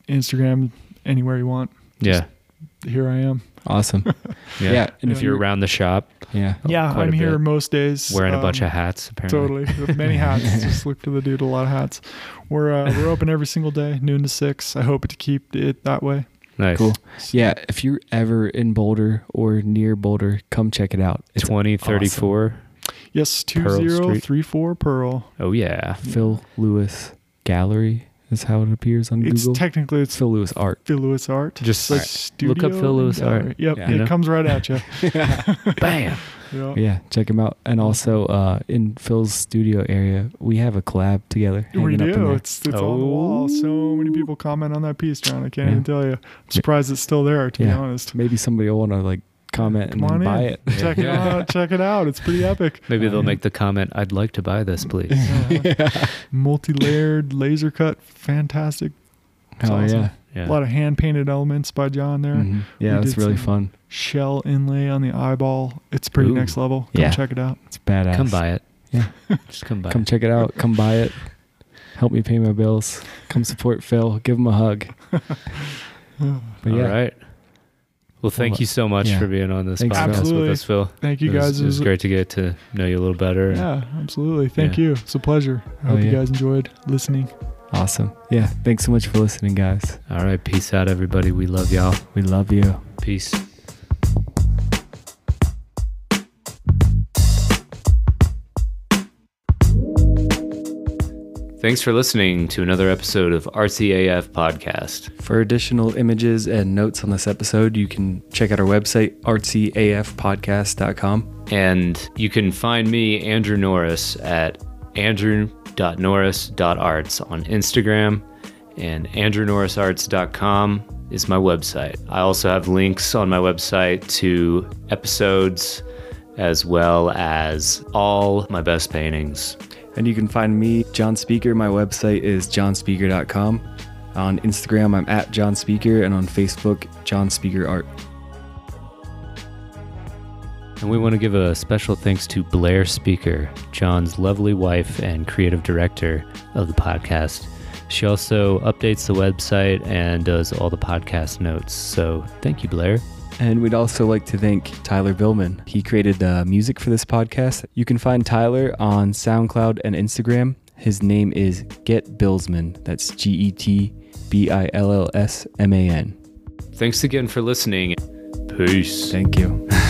Instagram, anywhere you want. Yeah. Here I am. Awesome. Yeah. Yeah, And if you're around the shop, Yeah. yeah, I'm here bit. most days. wearing a um, bunch of hats, apparently. Totally, With many hats. Just look for the dude, a lot of hats. We're uh, we're open every single day, noon to six. I hope to keep it that way. Nice. Cool. Yeah. If you're ever in Boulder or near Boulder, come check it out. It's 2034. Yes, 2034 Pearl zero Street. three four Pearl. Oh, yeah. Phil Lewis Gallery is how it appears on It's Google. technically it's Phil Lewis Art. Phil Lewis Art. Just Like Alright. look up Phil Lewis. Art. Yep, Yeah. it You know? comes right at you. bam. Yeah. Yeah, check him out. And also uh, in Phil's studio area, we have a collab together. We hanging up in do. there. It's it's on the wall. So many Oh. people comment on that piece, John. I can't Yeah. even tell you. I'm surprised it's still there. To be honest. Maybe somebody will want to like comment Come and on buy in. it. Check it out. Check it out. It's pretty epic. Maybe Oh, they'll make the comment, I'd like to buy this, please. Yeah. Multi-layered, laser cut, fantastic. It's Oh awesome. yeah, Yeah. A lot of hand painted elements by John there. Mhm. yeah, We that's really fun. Shell inlay on the eyeball. It's pretty Ooh. next level. Come Yeah. check it out. It's badass. Come buy it. Yeah. Just come buy Come it. check it out. Come buy it. Help me pay my bills. Come support Phil. Give him a hug. But yeah, right. Well, thank Well, you so much yeah. for being on this Thanks, podcast Phil. with us, Phil. Thank you it was, guys. It was great to get to know you a little better. Yeah, absolutely. Thank Yeah. you. It's a pleasure. I Oh, hope you guys enjoyed listening. Awesome. Yeah, thanks so much for listening, guys. All right. Peace out, everybody. We love y'all. We love you. Peace. Thanks for listening to another episode of Artsy AF Podcast. For additional images and notes on this episode, you can check out our website, artsyafpodcast.com. And you can find me, Andrew Norris, at andrew.norris.arts on Instagram, and andrewnorrisarts.com is my website. I also have links on my website to episodes as well as all my best paintings. And you can find me, John Speaker. My website is johnspeaker.com. On Instagram, I'm at John Speaker, and on Facebook, John Speaker Art. And we want to give a special thanks to Blair Speaker, John's lovely wife and creative director of the podcast. She also updates the website and does all the podcast notes. So thank you, Blair. And we'd also like to thank Tyler Billman. He created the music for this podcast. You can find Tyler on SoundCloud and Instagram. His name is Get Billsman. That's G E T B I L L S M A N. Thanks again for listening. Peace. Thank you.